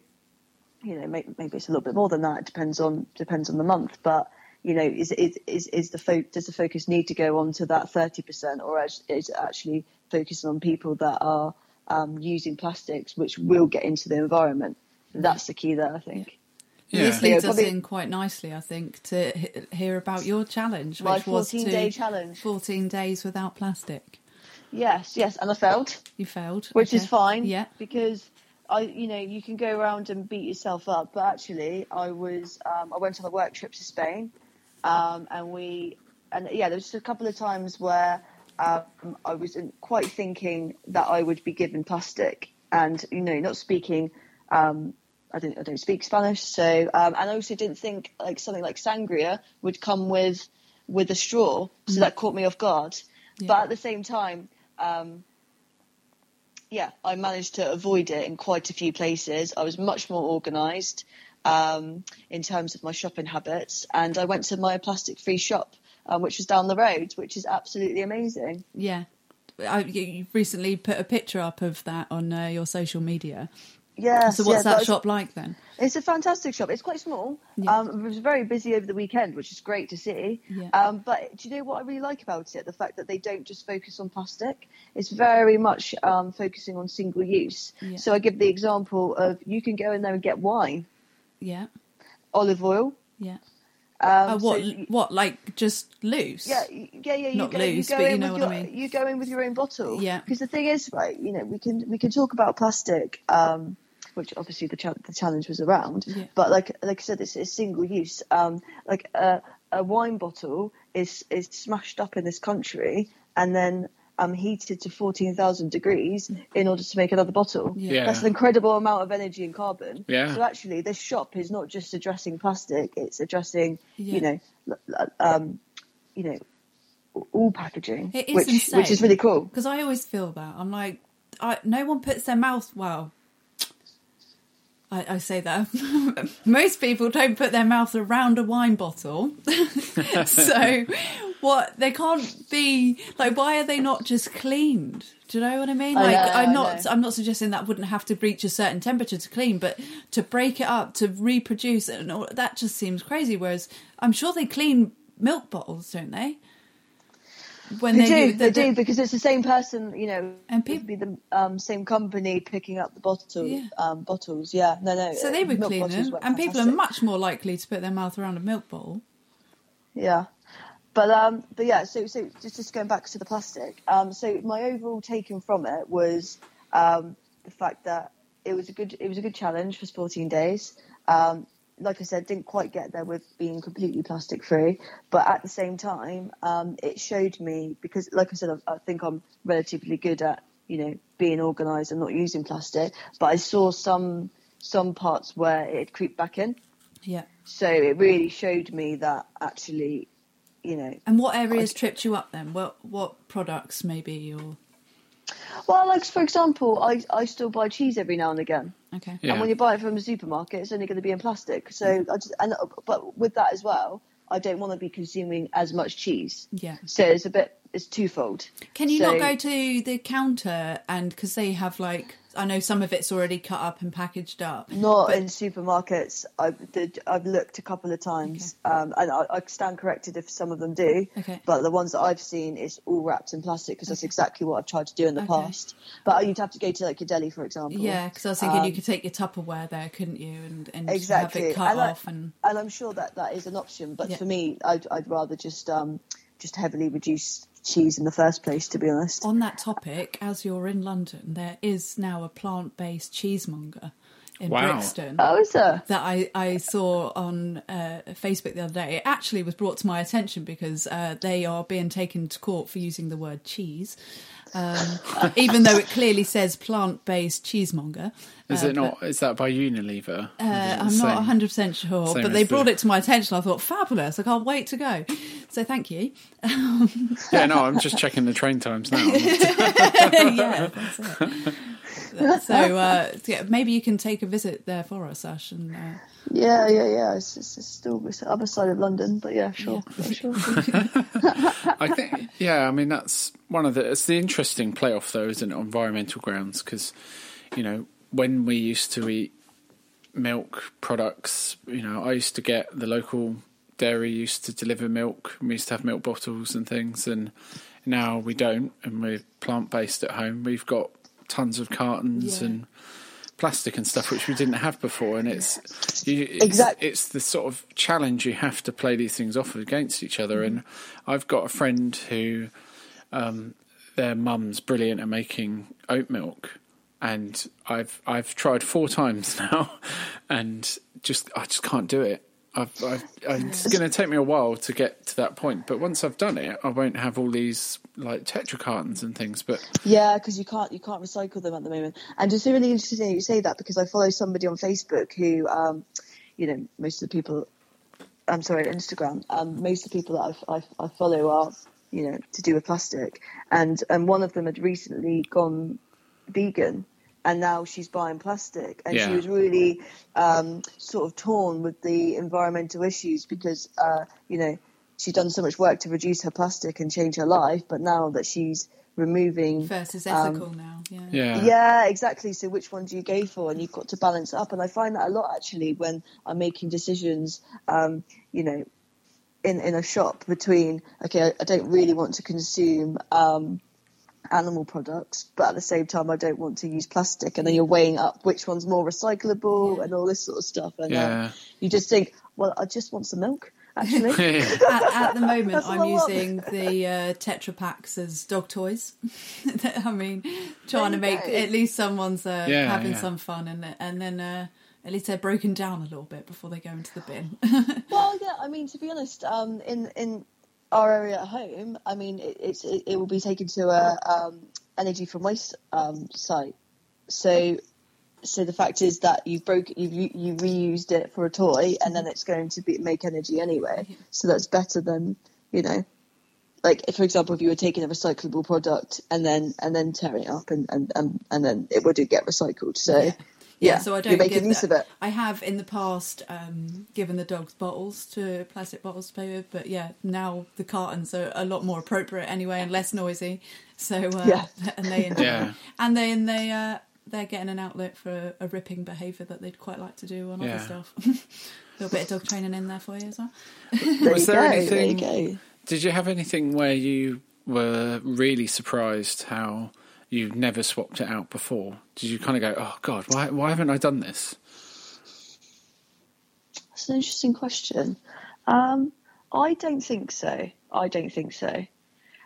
you know maybe, maybe it's a little bit more than that it depends on depends on the month but you know is is is, is the fo- does the focus need to go on to that 30% or is is it actually focusing on people that are um, using plastics which will get into the environment that's the key there i think Yeah. This leads Yeah, us in quite nicely, I think, to hear about your challenge, My which was 14 day challenge. 14 days without plastic. yes yes and i failed You failed, which is fine. Yeah, Because I, you know, you can go around and beat yourself up, but actually, I was, um, I went on a work trip to Spain, um, and we, and yeah, there was just a couple of times where um, I wasn't quite thinking that I would be given plastic, and you know, not speaking. Um, I don't, I don't speak Spanish, so um, and I also didn't think like something like sangria would come with with a straw, so that caught me off guard. Yeah. But at the same time, um, yeah, I managed to avoid it in quite a few places. I was much more organised um, in terms of my shopping habits, and I went to my plastic-free shop, um, which was down the road, which is absolutely amazing. yeah. I, you recently put a picture up of that on uh, your social media. Yeah. So what's that was- shop like then? It's a fantastic shop. It's quite small. Yeah. Um, it was very busy over the weekend, which is great to see. Yeah. Um, but do you know what I really like about it? The fact that they don't just focus on plastic. It's very much um, focusing on single use. Yeah. So I give the example of you can go in there and get wine, Yeah, olive oil. yeah. Um, Uh, so what? you- what? Like just loose? Yeah, yeah, yeah. You Not go, loose, you go but you know with what your, I mean. You go in with your own bottle. Yeah. Because the thing is, right? You know, we can we can talk about plastic, um, which obviously the cha- the challenge was around. Yeah. But like like I said, it's, it's single use. Um, like a a wine bottle is is smashed up in this country and then um heated to fourteen thousand degrees in order to make another bottle. Yeah. Yeah. That's an incredible amount of energy and carbon. Yeah. So actually, this shop is not just addressing plastic; it's addressing, Yeah. you know, l- l- um, you know, all packaging, It is which insane. which is really cool. Because I always feel that I'm like, I, no one puts their mouth. Well, I, I say that most people don't put their mouth around a wine bottle. so, what they can't be like? Why are they not just cleaned? Do you know what I mean? Like, I not. know. I'm not suggesting that wouldn't have to reach a certain temperature to clean, but to break it up, to reproduce it, and all, that just seems crazy. Whereas I'm sure they clean milk bottles, don't they? When They, do, do, they the- do, because it's the same person, you know, And it peop- would be the um, same company picking up the bottle, Yeah. um, bottles. Yeah, no, no. So they uh, would clean them, and people are much more likely to put their mouth around a milk bottle. Yeah. But um, but yeah, so so just just going back to the plastic. Um, so my overall taken from it was um, the fact that it was a good it was a good challenge for 14 days. Um, like I said, didn't quite get there with being completely plastic free, but at the same time, um, it showed me because, like I said, I, I think I'm relatively good at you know being organised and not using plastic. But I saw some some parts where it creeped back in. Yeah. So it really showed me that actually, you know, And what areas tripped you up then? What what products maybe or well, like for example, I I still buy cheese every now and again. okay. Yeah. And when you buy it from a supermarket, it's only going to be in plastic. So, I just, and but with that as well, I don't want to be consuming as much cheese. Yeah. So it's a bit, it's twofold. Can you So- not go to the counter and because they have like I know some of it's already cut up and packaged up. Not But- in supermarkets. I've did, I've looked a couple of times, um, and I, I stand corrected if some of them do. Okay. But the ones that I've seen is all wrapped in plastic because that's exactly what I've tried to do in the Okay. past. But you'd have to go to like your deli, for example. Yeah, because I was thinking you Um, could take your Tupperware there, couldn't you, and, and exactly. have it cut and I- off and and I'm sure that that is an option. But Yeah. for me, I'd, I'd rather just um, just heavily reduce cheese in the first place. To be honest. On that topic, as you're in London, there is now a plant-based cheesemonger in Wow. Brixton. Oh, is there? that I, I saw on uh, Facebook the other day. It actually was brought to my attention because uh, they are being taken to court for using the word cheese, um, even though it clearly says plant based cheesemonger. Is Uh, it not? Is that by Unilever? Uh, I'm not 100% sure, same but they brought the- it to my attention. I thought, fabulous. I can't wait to go. So thank you. Yeah, no, I'm just checking the train times now. yeah. So uh, yeah, maybe you can take a visit there for us, Ash. And uh, Yeah, yeah, yeah. It's, it's, it's still it's the other side of London, but yeah, sure, yeah, sure. I think, yeah, I mean that's one of the. It's the interesting playoff though, isn't it, on environmental grounds? Because you know when we used to eat milk products, you know, I used to get the local dairy used to deliver milk. We used to have milk bottles and things, and now we don't, and we're plant based at home. We've got tons of cartons Yeah. and plastic and stuff which we didn't have before and it's you, it's, Exact- it's the sort of challenge you have to play these things off against each other and I've got a friend who um, their mum's brilliant at making oat milk and I've I've tried four times now and just I just can't do it I've, I've, it's going to take me a while to get to that point, but once I've done it, I won't have all these like tetra cartons and things. But Yeah, because you can't you can't recycle them at the moment. And it's really interesting that you say that because I follow somebody on Facebook who, um, you know, most of the people, I'm sorry, Instagram. Um, most of the people that I, I, I follow are, you know, to do with plastic, and and one of them had recently gone vegan. And now she's buying plastic, and she was really um, sort of torn with the environmental issues because, uh, you know, she'd done so much work to reduce her plastic and change her life, but now that she's removing versus um, ethical now. Yeah. yeah, yeah, exactly. So which one do you go for? And you've got to balance up. And I find that a lot actually when I'm making decisions, um, you know, in, in a shop between, okay, I, I don't really want to consume um, animal products, but at the same time, I don't want to use plastic. And then you're weighing up which one's more recyclable and all this sort of stuff. And uh, you just think, well, I just want some milk, actually. at, at the moment, I'm what I using the uh, Tetra Paks as dog toys. I mean, trying to make at least someone's uh, Yeah, having yeah. some fun, and and then uh, at least they're broken down a little bit before they go into the bin. Well, yeah. I mean, to be honest, um, in in our area at home, I mean, it, it's it, it will be taken to a um, energy from waste um, site. So, so the fact is that you've broke you, you reused it for a toy, and then it's going to be make energy anyway. So that's better than you know. Like, if, for example, if you were taking a recyclable product and then and then tearing it up and and, and, and then it wouldn't get recycled. So, yeah, so I don't you're making give use that- of it. I have in the past um, given the dogs bottles to plastic bottles to play with, but yeah, now the cartons are a lot more appropriate anyway and less noisy. So uh, Yeah. and they enjoy Yeah. it. and then they uh, they're getting an outlet for a ripping behaviour that they'd quite like to do on Yeah. other stuff. a little bit of dog training in there for you as well. There Was you there go, anything- There you go. Did you have anything where you were really surprised how you never swapped it out before? Did you kind of go, "Oh God, why why haven't I done this?" That's an interesting question. Um, I don't think so. I don't think so.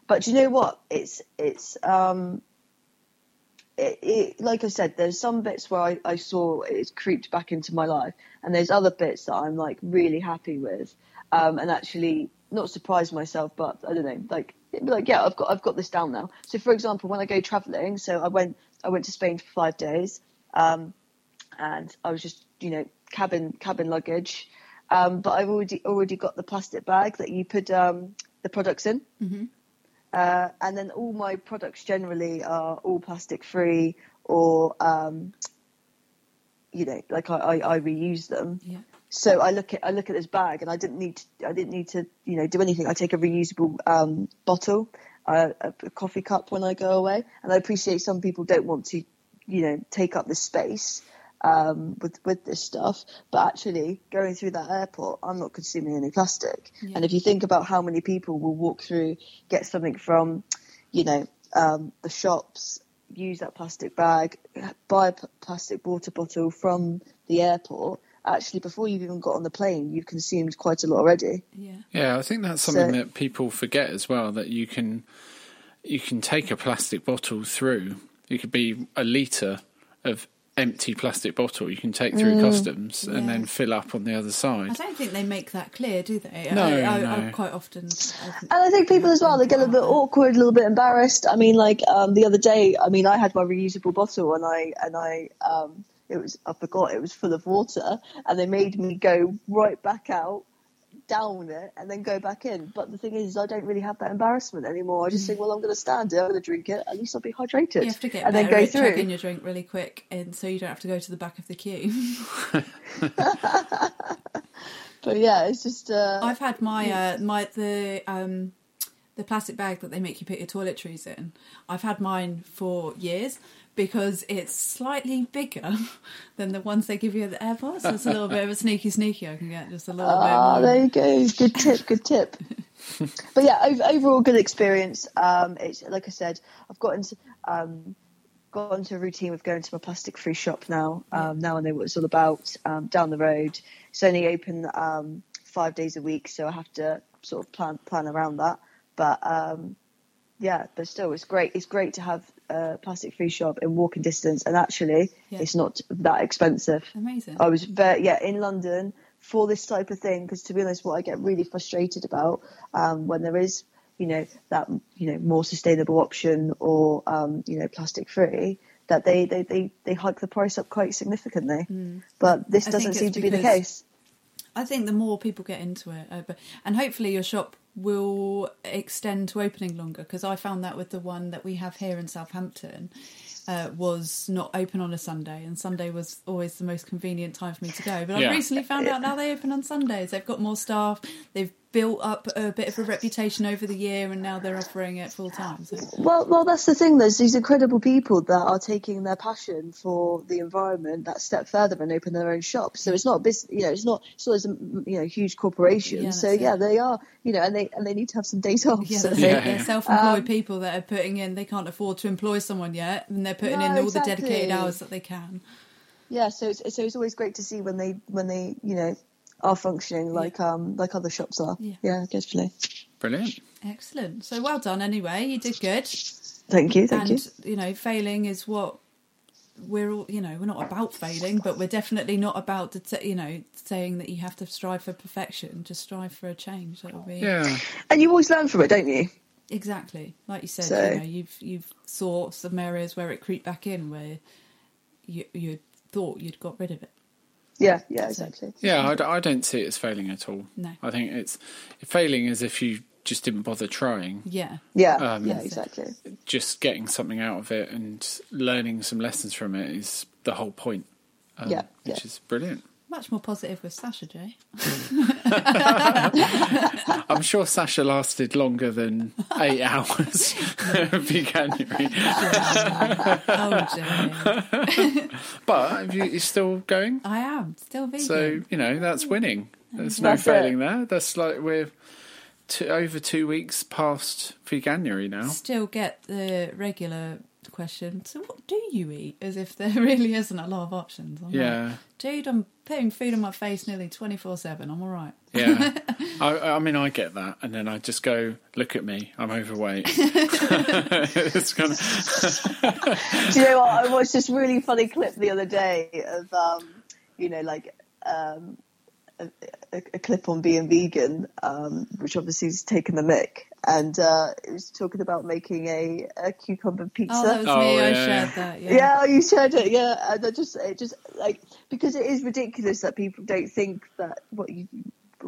But do you know what? It's it's um, it, it, like I said. There's some bits where I, I saw it's creeped back into my life, and there's other bits that I'm like really happy with, um, and actually not surprised myself, but I don't know, like it'd be like yeah, I've got I've got this down now. So for example, when I go travelling, so I went I went to Spain for five days. Um, and I was just you know cabin cabin luggage. Um, but I've already already got the plastic bag that you put um, the products in. Mm-hmm. Uh, and then all my products generally are all plastic free or um, you know like I, I, I reuse them Yeah. So I look at I look at this bag and I didn't need to, I didn't need to you know do anything I take a reusable um, bottle uh, a, a coffee cup when I go away and I appreciate some people don't want to you know take up the space um, with with this stuff but actually going through that airport I'm not consuming any plastic Yeah. and if you think about how many people will walk through get something from you know um, the shops use that plastic bag, buy a plastic water bottle from the airport. Actually, before you've even got on the plane, you've consumed quite a lot already. Yeah. Yeah, I think that's something So- that people forget as well. That you can you can take a plastic bottle through. It could be a liter of empty plastic bottle you can take through customs and Yeah. then fill up on the other side. I don't think they make that clear, do they? No, I, I, I no. quite often. I- And I think people as well, they get a bit awkward, a little bit embarrassed. I mean, like um, the other day, I mean, I had my reusable bottle and I and I um, it was I forgot it was full of water, and they made me go right back out, down it, and then go back in. But the thing is, I don't really have that embarrassment anymore. I just think, well, I'm going to stand here, I'm going to drink it. At least I'll be hydrated, You have to get and then go at chugging your drink really quick, and so you don't have to go to the back of the queue. But yeah, it's just uh, I've had my uh, my the um the plastic bag that they make you put your toiletries in. I've had mine for years because it's slightly bigger than the ones they give you at the airport. So it's a little bit of a sneaky sneaky. I can get just a little Ah, bit more. there you go. Good tip. Good tip. but yeah, over, overall good experience. Um, it's like I said, I've got into um, got into a routine of going to my plastic free shop now. Um, now I know what it's all about. Um, down the road, it's only open um, five days a week, so I have to sort of plan plan around that. But um, yeah, but still, it's great. It's great to have a plastic free shop in walking distance, and actually, Yeah. it's not that expensive. Amazing. I was very yeah in London for this type of thing because to be honest, what I get really frustrated about um, when there is you know that you know more sustainable option or um, you know plastic free that they, they, they, they hike the price up quite significantly. But this Mm. I doesn't seem to be the case. I think the more people get into it, uh, but, and hopefully your shop will extend to opening longer because I found that with the one that we have here in Southampton uh, was not open on a Sunday, and Sunday was always the most convenient time for me to go. But Yeah. I've recently found out now they open on Sundays. They've got more staff. They've built up a bit of a reputation over the year, and now they're offering it full time. So Well, well, that's the thing. There's these incredible people that are taking their passion for the environment that step further and open their own shop. So it's not business, you know, it's not, it's not as a you know huge corporation. Yeah, so that's yeah, they are, you know, and they and they need to have some days off. Yeah, so that's Yeah. They're self-employed Um, people that are putting in. They can't afford to employ someone yet, and they're putting in No, all the dedicated hours that they can. yeah, so it's, so it's always great to see when they when they you know are functioning like um like other shops are. Yeah. Yeah, definitely. Brilliant. Excellent. So well done. Anyway, you did good. Thank you, thank and you. you know, failing is what we're all. You know, we're not about failing, but we're definitely not about the you know saying that you have to strive for perfection. Just strive for a change. That'll be Yeah. And you always learn from it, don't you? exactly like you said. So- You know, you've you've saw some areas where it creeped back in where you you thought you'd got rid of it. Yeah, yeah, exactly. Yeah, I don't see it as failing at all. No. I think it's failing as if you just didn't bother trying. Yeah. Yeah, Um, yeah, exactly. Just getting something out of it and learning some lessons from it is the whole point. Um, Yeah, which yeah. is brilliant. Much more positive with Sasha Jay. I'm sure Sasha lasted longer than eight hours January. Oh, Jay. But if you, you're still going, I am still vegan. so you know that's winning. There's no That's failing it. there. That's like we're two, over two weeks past January now. still get the regular question. So, what do you eat? As if there really isn't a lot of options. I'm like, Yeah, dude, I'm putting food in my face nearly twenty four seven. I'm all right. yeah. I, I mean, I get that, and then I just go, "Look at me, I'm overweight." it's kind of Do you know what? I watched this really funny clip the other day of, um, you know, like um, a, a, a clip on being vegan, um, which obviously has taken the mic, and uh, it was talking about making a, a cucumber pizza. Oh, that was Oh, me. I yeah, shared that. Yeah. yeah. you shared it. Yeah, and I just it just like because it is ridiculous that people don't think that what you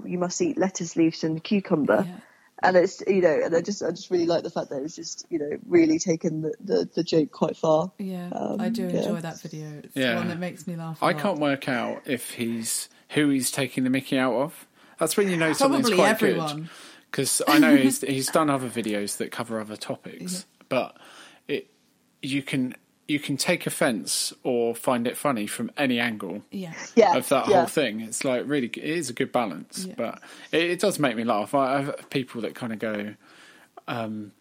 you must eat lettuce leaves and cucumber. Yeah. And it's you know, and I just I just really like the fact that it's just you know really taken the, the, the joke quite far. Yeah, Um, I do yeah. enjoy that video. It's Yeah. the one that makes me laugh. I I can't work out if he's who he's taking the Mickey out of. That's when you know something's Probably quite everyone. good. Because I know he's he's done other videos that cover other topics, but it you can you can take offence or find it funny from any angle Yeah. Yeah, of that yeah. whole thing. It's like really, it is a good balance, Yeah. but it, it does make me laugh. I have people that kind of go, um,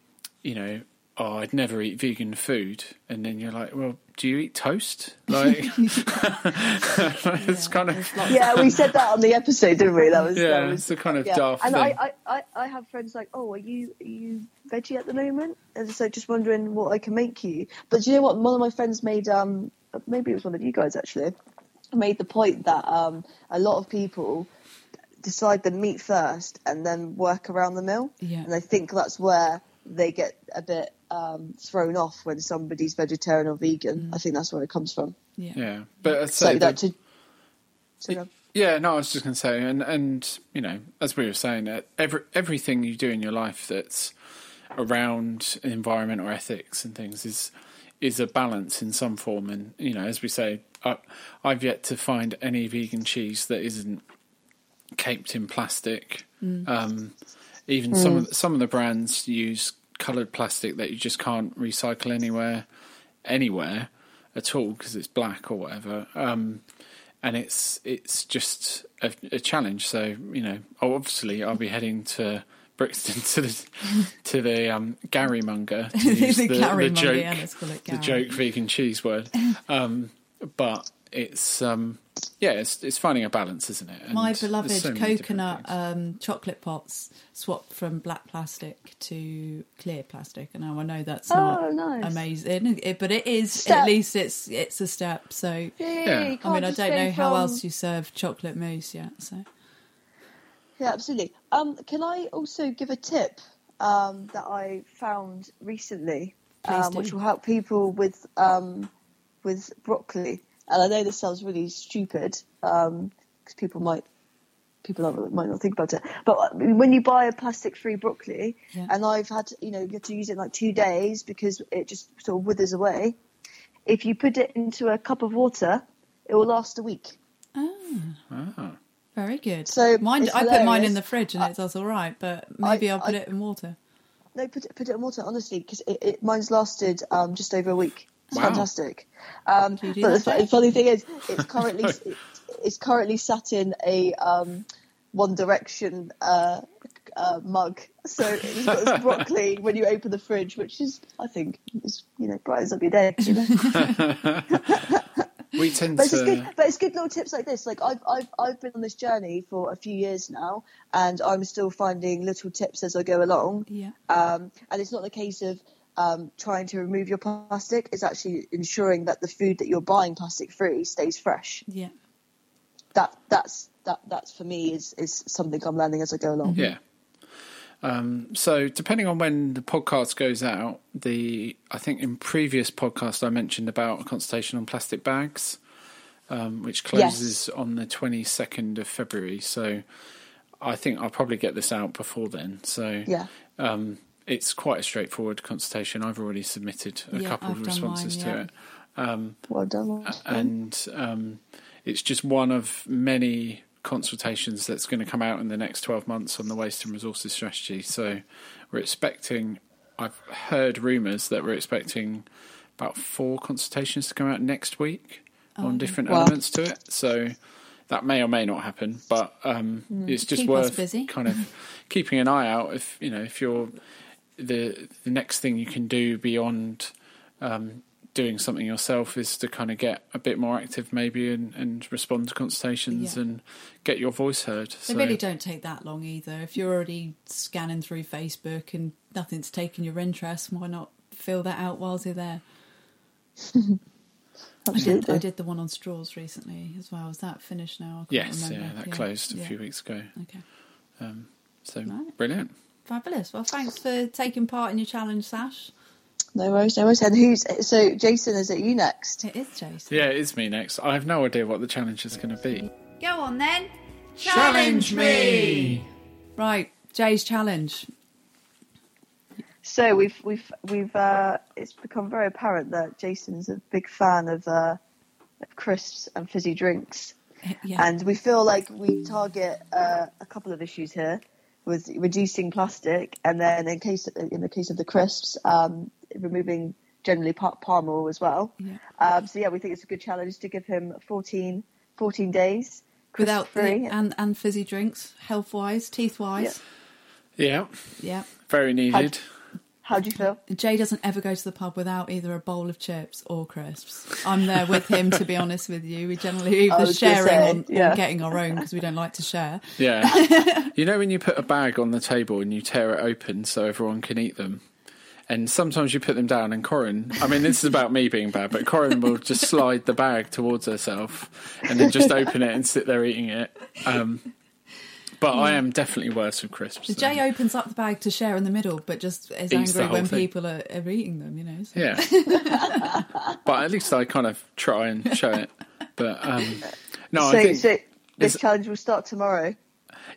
you know, oh, I'd never eat vegan food, and then you're like, well, do you eat toast? Like, it's kind of yeah, we said that on the episode, didn't we? That was yeah, that was it's a kind of yeah. daft and thing. I, I, I, I have friends like, oh, are you are you veggie at the moment? And so just wondering what I can make you. But do you know what? One of my friends made um maybe it was one of you guys actually made the point that um a lot of people decide the meat first and then work around the meal. Yeah. And I think that's where they get a bit um, thrown off when somebody's vegetarian or vegan. Mm. I think that's where it comes from. yeah. yeah, but I'd So that to, so. Yeah, no, I was just going to say, and and you know, as we were saying, uh, every everything you do in your life that's around environment or ethics and things is is a balance in some form. And you know, as we say, I, I've yet to find any vegan cheese that isn't caped in plastic. Um, even some of, some of the brands use coloured plastic that you just can't recycle anywhere, anywhere at all because it's black or whatever. Um, and it's it's just a, a challenge. So you know, obviously, I'll be heading to Brixton to the to the um, Gary Munger to use The the, the joke yeah, let's call it the joke vegan cheese word. Um, but it's um, yeah, it's it's finding a balance, isn't it? And My beloved so coconut um, chocolate pots swapped from black plastic to clear plastic, and now I know that's Oh, not nice. amazing, it, but it is Step. at least it's it's a step. So Yeah, Yeah. I mean, I don't go know how from- else you serve chocolate mousse yet. So Yeah, absolutely. Um, can I also give a tip um, that I found recently, um, do. which will help people with um, with broccoli? And I know this sounds really stupid because people might people not, might not think about it. But when you buy a plastic-free broccoli, Yeah. and I've had you know you have to use it in like two days because it just sort of withers away. If you put it into a cup of water, it will last a week. Ah. very good. So mine, I put mine in the fridge and it does all right, but maybe I- I'll put I- it in water. No, put it, put it in water, honestly, because it, it, mine's lasted um, just over a week. It's Wow. fantastic. Um, Do you do but the, that, fu- Jake? funny thing is, it's currently it, it's currently sat in a um, One Direction uh, uh, mug. So it's got this broccoli when you open the fridge, which is, I think, is you know brightens up your day. You know? We tend But it's, to. good, but it's good little tips like this. Like I've, I've, I've been on this journey for a few years now, and I'm still finding little tips as I go along. Yeah. Um, and it's not the case of um, trying to remove your plastic. is actually ensuring that the food that you're buying plastic free stays fresh. Yeah. That that's that that's for me is is something I'm learning as I go along. Yeah. Um, so depending on when the podcast goes out, the I think in previous podcast I mentioned about a consultation on plastic bags, um, which closes on the twenty second of February. So I think I'll probably get this out before then. So Yeah. um, it's quite a straightforward consultation. I've already submitted a Yeah, couple I've of responses mine, to it. Um, Well done. and um, it's just one of many consultations that's going to come out in the next 12 months on the waste and resources strategy. So we're expecting, I've heard rumours that we're expecting about four consultations to come out next week on different Wow. elements to it. So that may or may not happen, but um, it's just worth busy. kind of keeping an eye out. If you know, if you're the the next thing you can do beyond um, doing something yourself is to kind of get a bit more active, maybe, and, and respond to consultations Yeah. and get your voice heard. They So, really don't take that long either. If you're already scanning through Facebook and nothing's taking your interest, why not fill that out whilst you're there? I did, I did the one on straws recently as well. Is that finished now? I can't Yes, remember. yeah, that closed a yeah. few weeks ago. Okay, Um, so Right. brilliant. Fabulous. Well, thanks for taking part in your challenge, Sash. No worries, no worries. And who's so Jason? Is it you next? It is Jason. Yeah, it is me next. I have no idea what the challenge is going to be. Go on then. Challenge me! Right, Jay's challenge. So we've we've we've uh, it's become very apparent that Jason's a big fan of, uh, of crisps and fizzy drinks, Yeah. and we feel like we target uh, a couple of issues here with reducing plastic, and then in case in the case of the crisps, um, removing generally pa- palm oil as well. Yeah. Um, so yeah, we think it's a good challenge to give him 14, 14 days Without the, free. and and fizzy drinks, health wise, teeth wise. Yeah, Yeah. very needed. How do you feel? Jay doesn't ever go to the pub without either a bowl of chips or crisps. I'm there with him, to be honest with you. We generally I either sharing say, on, yeah. or getting our own because we don't like to share. Yeah. you know when you put a bag on the table and you tear it open so everyone can eat them? And sometimes you put them down, and Corin, I mean, this is about me being bad, but Corin will just slide the bag towards herself and then just open it and sit there eating it. Um, but I am definitely worse with crisps. So than- Jay opens up the bag to share in the middle, but just is Eats the angry whole when thing. people are, are eating them, you know. So. Yeah. but at least I kind of try and show it. But um, no, so, I think. so this it's- challenge will start tomorrow.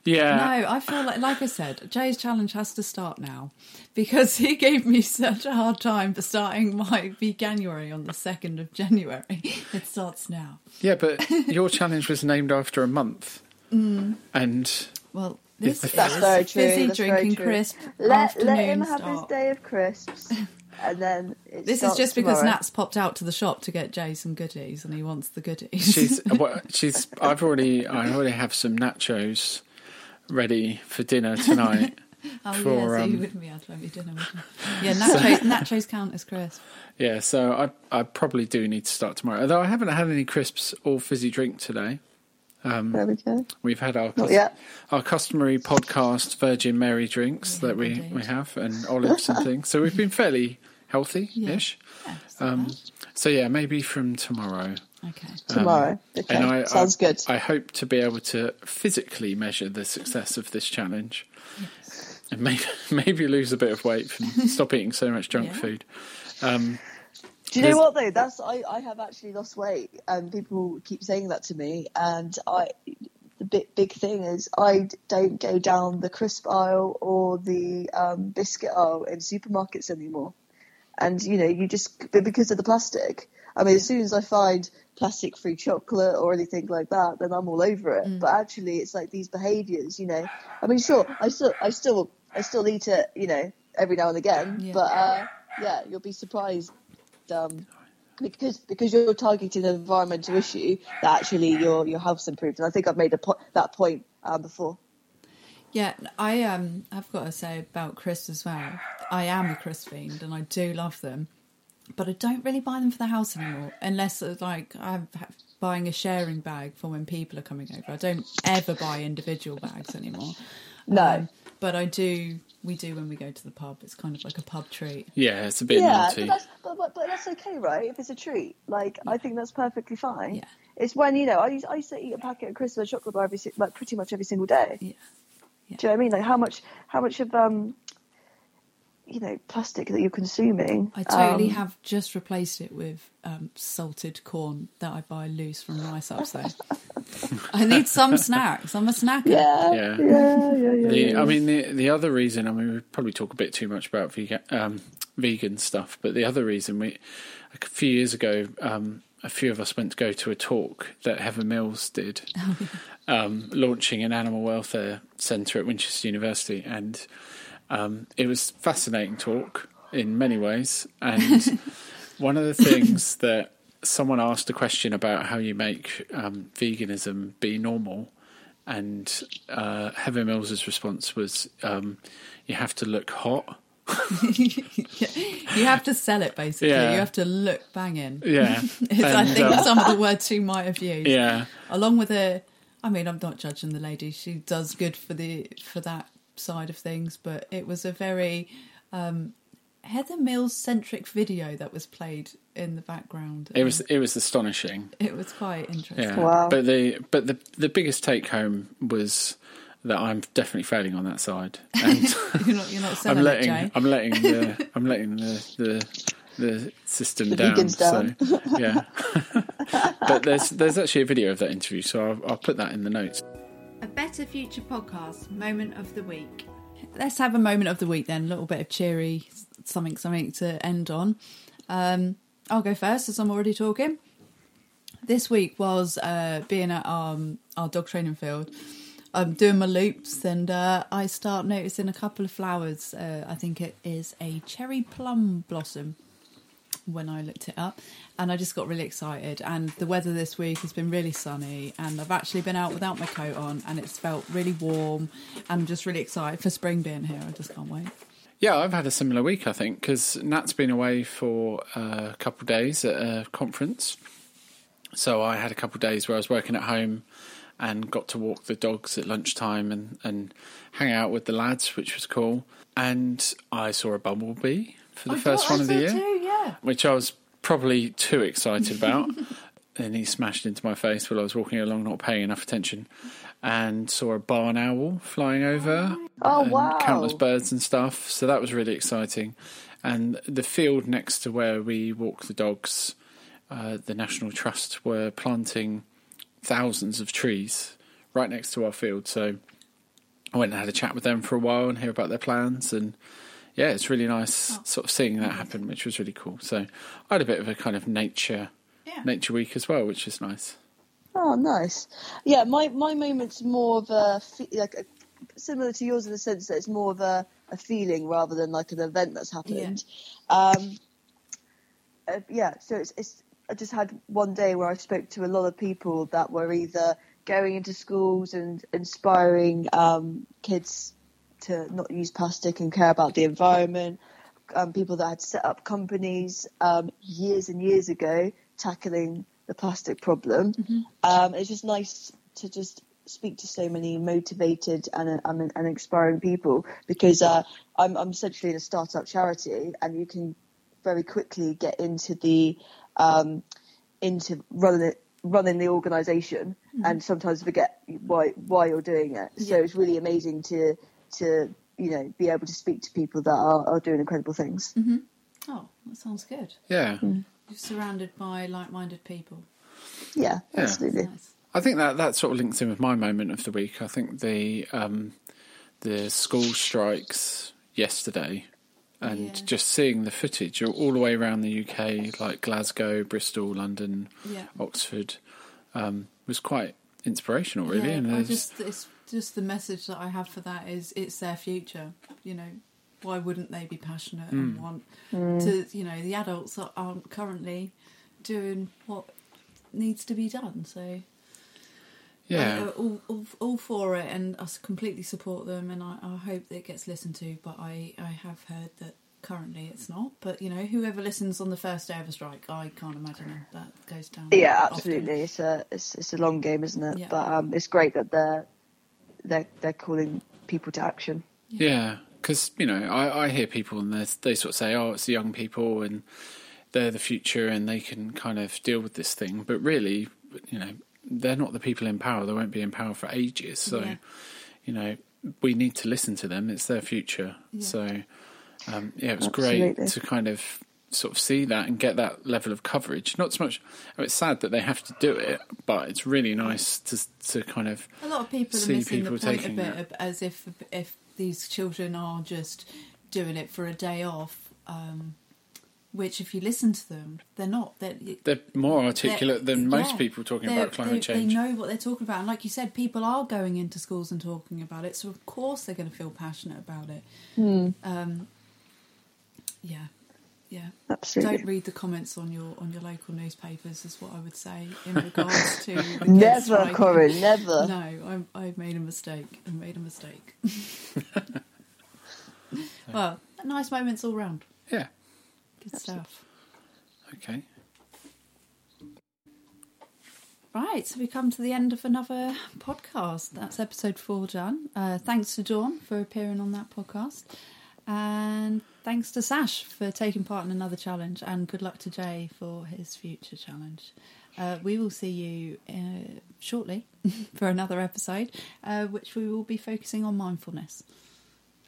yeah. No, I feel like, like I said, Jay's challenge has to start now because he gave me such a hard time for starting my Veganuary on the 2nd of January. It starts now. Yeah, but your challenge was named after a month. Mm. And Well, this is That's very true, fizzy that's very drinking true. crisp Let, let him afternoon have his day of crisps, and then it This is starts just because tomorrow. Nat's popped out to the shop to get Jay some goodies, and he wants the goodies. she's well, she's I've already I already have some nachos ready for dinner tonight. oh for, yeah, so you um, wouldn't be able to have your dinner, would you? Yeah, nachos, nachos count as crisps. Yeah, so I I probably do need to start tomorrow. Although I haven't had any crisps or fizzy drink today. There we go. We've had our Not yet. our customary podcast Virgin Mary drinks We that we, have indeed. we have and olives and things. So we've been fairly healthy ish. Yeah, it's Um, bad. so yeah, maybe from tomorrow. okay. Tomorrow. okay, And I, sounds I, good. I hope to be able to physically measure the success of this challenge, and maybe maybe lose a bit of weight from stop eating so much junk Yeah. food. Um, Do you know what though? That's I, I have actually lost weight, and people keep saying that to me. And I, the big big thing is I don't go down the crisp aisle or the um, biscuit aisle in supermarkets anymore. And you know, you just because of the plastic. I mean, as soon as I find plastic-free chocolate or anything like that, then I'm all over it. But actually, it's like these behaviours. You know, I mean, sure, I still, I still, I still eat it. You know, every now and again. Yeah. But uh, yeah, you'll be surprised um, because because you're targeting an environmental issue that actually your your health's improved. And I think I've made a po- that point um, before. Yeah, I um, I've got to say about crisps as well. I am a crisp fiend, and I do love them, but I don't really buy them for the house anymore, unless like I'm buying a sharing bag for when people are coming over. I don't ever buy individual bags anymore. No. Um, but I do. We do when we go to the pub. It's kind of like a pub treat. yeah, it's a bit yeah, naughty. but that's, but, but, but that's okay, right? If it's a treat, like I think that's perfectly fine. Yeah. It's when you know I used, I used to eat a packet of crisps and chocolate bar every like pretty much every single day. Yeah. Yeah. Do you know what I mean? Like how much how much of um you know plastic that you're consuming? I totally um, have just replaced it with um, salted corn that I buy loose from rice ups. Though I need some snacks. I'm a snacker. Yeah, Yeah. yeah, yeah, yeah. yeah, The, yeah. I mean, the the other reason, I mean, we probably talk a bit too much about vegan um, vegan stuff, but the other reason we, like a few years ago, um, a few of us went to go to a talk that Heather Mills did, um, launching an animal welfare centre at Winchester University, and um, it was fascinating talk in many ways. And one of the things that someone asked a question about how you make um, veganism be normal, and uh, Heather Mills's response was, um, "You have to look hot." You have to sell it basically. Yeah. You have to look banging. Yeah, It's, I think um, some of the words she might have used. yeah, Along with a, I mean, I'm not judging the lady. She does good for the for that side of things, but it was a very um, Heather Mills centric video that was played in the background. It was it was astonishing. It was quite interesting. Yeah. Wow. But the but the the biggest take home was that I'm definitely failing on that side, and you're not. You're not I'm letting it, Jay. I'm letting the I'm letting the the, the system The down. vegans down. So yeah. but there's there's actually a video of that interview, so I'll, I'll put that in the notes. A Better Future podcast moment of the week. Let's have a moment of the week then. A little bit of cheery something, something to end on. Um, I'll go first as I'm already talking. This week was uh, being at um, our dog training field. I'm doing my loops and uh, I start noticing a couple of flowers. Uh, I think it is a cherry plum blossom when I looked it up, and I just got really excited. And the weather this week has been really sunny, and I've actually been out without my coat on, and it's felt really warm. And I'm just really excited for spring being here. I just can't wait. Yeah, I've had a similar week, I think, because Nat's been away for a couple of days at a conference. So I had a couple of days where I was working at home and got to walk the dogs at lunchtime and, and hang out with the lads, which was cool. And I saw a bumblebee for the I first thought one I of the year, too, yeah. which I was probably too excited about. and he smashed into my face while I was walking along, not paying enough attention. And saw a barn owl flying over. Oh, wow. Countless birds and stuff. So that was really exciting. And the field next to where we walk the dogs, uh, the National Trust were planting thousands of trees right next to our field. So I went and had a chat with them for a while and hear about their plans. And yeah, it's really nice Oh. sort of seeing that happen, which was really cool. So I had a bit of a kind of nature Yeah. nature week as well, which is nice. Oh, nice. Yeah, my my moment's more of a like a, similar to yours in the sense that it's more of a, a feeling rather than like an event that's happened. Um, uh, yeah, so it's, it's I just had one day where I spoke to a lot of people that were either going into schools and inspiring um, kids to not use plastic and care about the environment. Um, people that had set up companies um, years and years ago tackling the plastic problem. Um, it's just nice to just speak to so many motivated and, and, and inspiring people because uh, I'm, I'm essentially in a startup charity and you can very quickly get into the um, into running it running the organization and sometimes forget why why you're doing it so Yeah. it's really amazing to to you know be able to speak to people that are, are doing incredible things Oh, that sounds good. Yeah. You're surrounded by like-minded people. yeah, Yeah. absolutely Nice. I think that that sort of links in with my moment of the week. I think the um, the school strikes yesterday, and Yeah. just seeing the footage all- all the way around the UK, like Glasgow, Bristol, London, Yeah. Oxford, um, was quite inspirational, really. Yeah, and I just it's just the message that I have for that is it's their future. You know, why wouldn't they be passionate Hmm. and want to? You know, the adults that aren't currently doing what needs to be done. So yeah, uh, all, all all for it, and I s- completely support them, and I, I hope that it gets listened to. But I I have heard that currently it's not. But you know, whoever listens on the first day of a strike, I can't imagine that goes down. Yeah, often. absolutely. It's a it's, it's a long game, isn't it? Yeah. But um, it's great that they're they're they're calling people to action. Yeah, because you know, I, I hear people and they they sort of say, "Oh, it's the young people and they're the future and they can kind of deal with this thing," but really, you know, they're not the people in power. They won't be in power for ages. So, Yeah. you know, we need to listen to them. It's their future. Yeah. So, um, yeah, it was Absolutely. great to kind of sort of see that and get that level of coverage. Not so much. I mean, it's sad that they have to do it, but it's really nice to to kind of A lot of people are see missing the people taking bit, that. as if if these children are just doing it for a day off. Um, which, if you listen to them, they're not. They're, they're more articulate they're- than most yeah, people talking about climate they, change. They know what they're talking about, and like you said, people are going into schools and talking about it. So of course they're going to feel passionate about it. Hmm. Um, yeah, yeah. Absolutely. Don't read the comments on your on your local newspapers, is what I would say in regards to. Never, striking. Corin, never. No, I, I made a mistake. I've made a mistake. well, nice moments all round. Yeah. Good stuff. Okay. Right, so we come to the end of another podcast. That's episode four done. Uh, thanks to Dawn for appearing on that podcast. And thanks to Sash for taking part in another challenge, and good luck to Jay for his future challenge. Uh, we will see you uh, shortly for another episode, uh, which we will be focusing on mindfulness.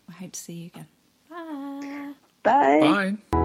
I hope to see you again. Bye. Bye. Bye.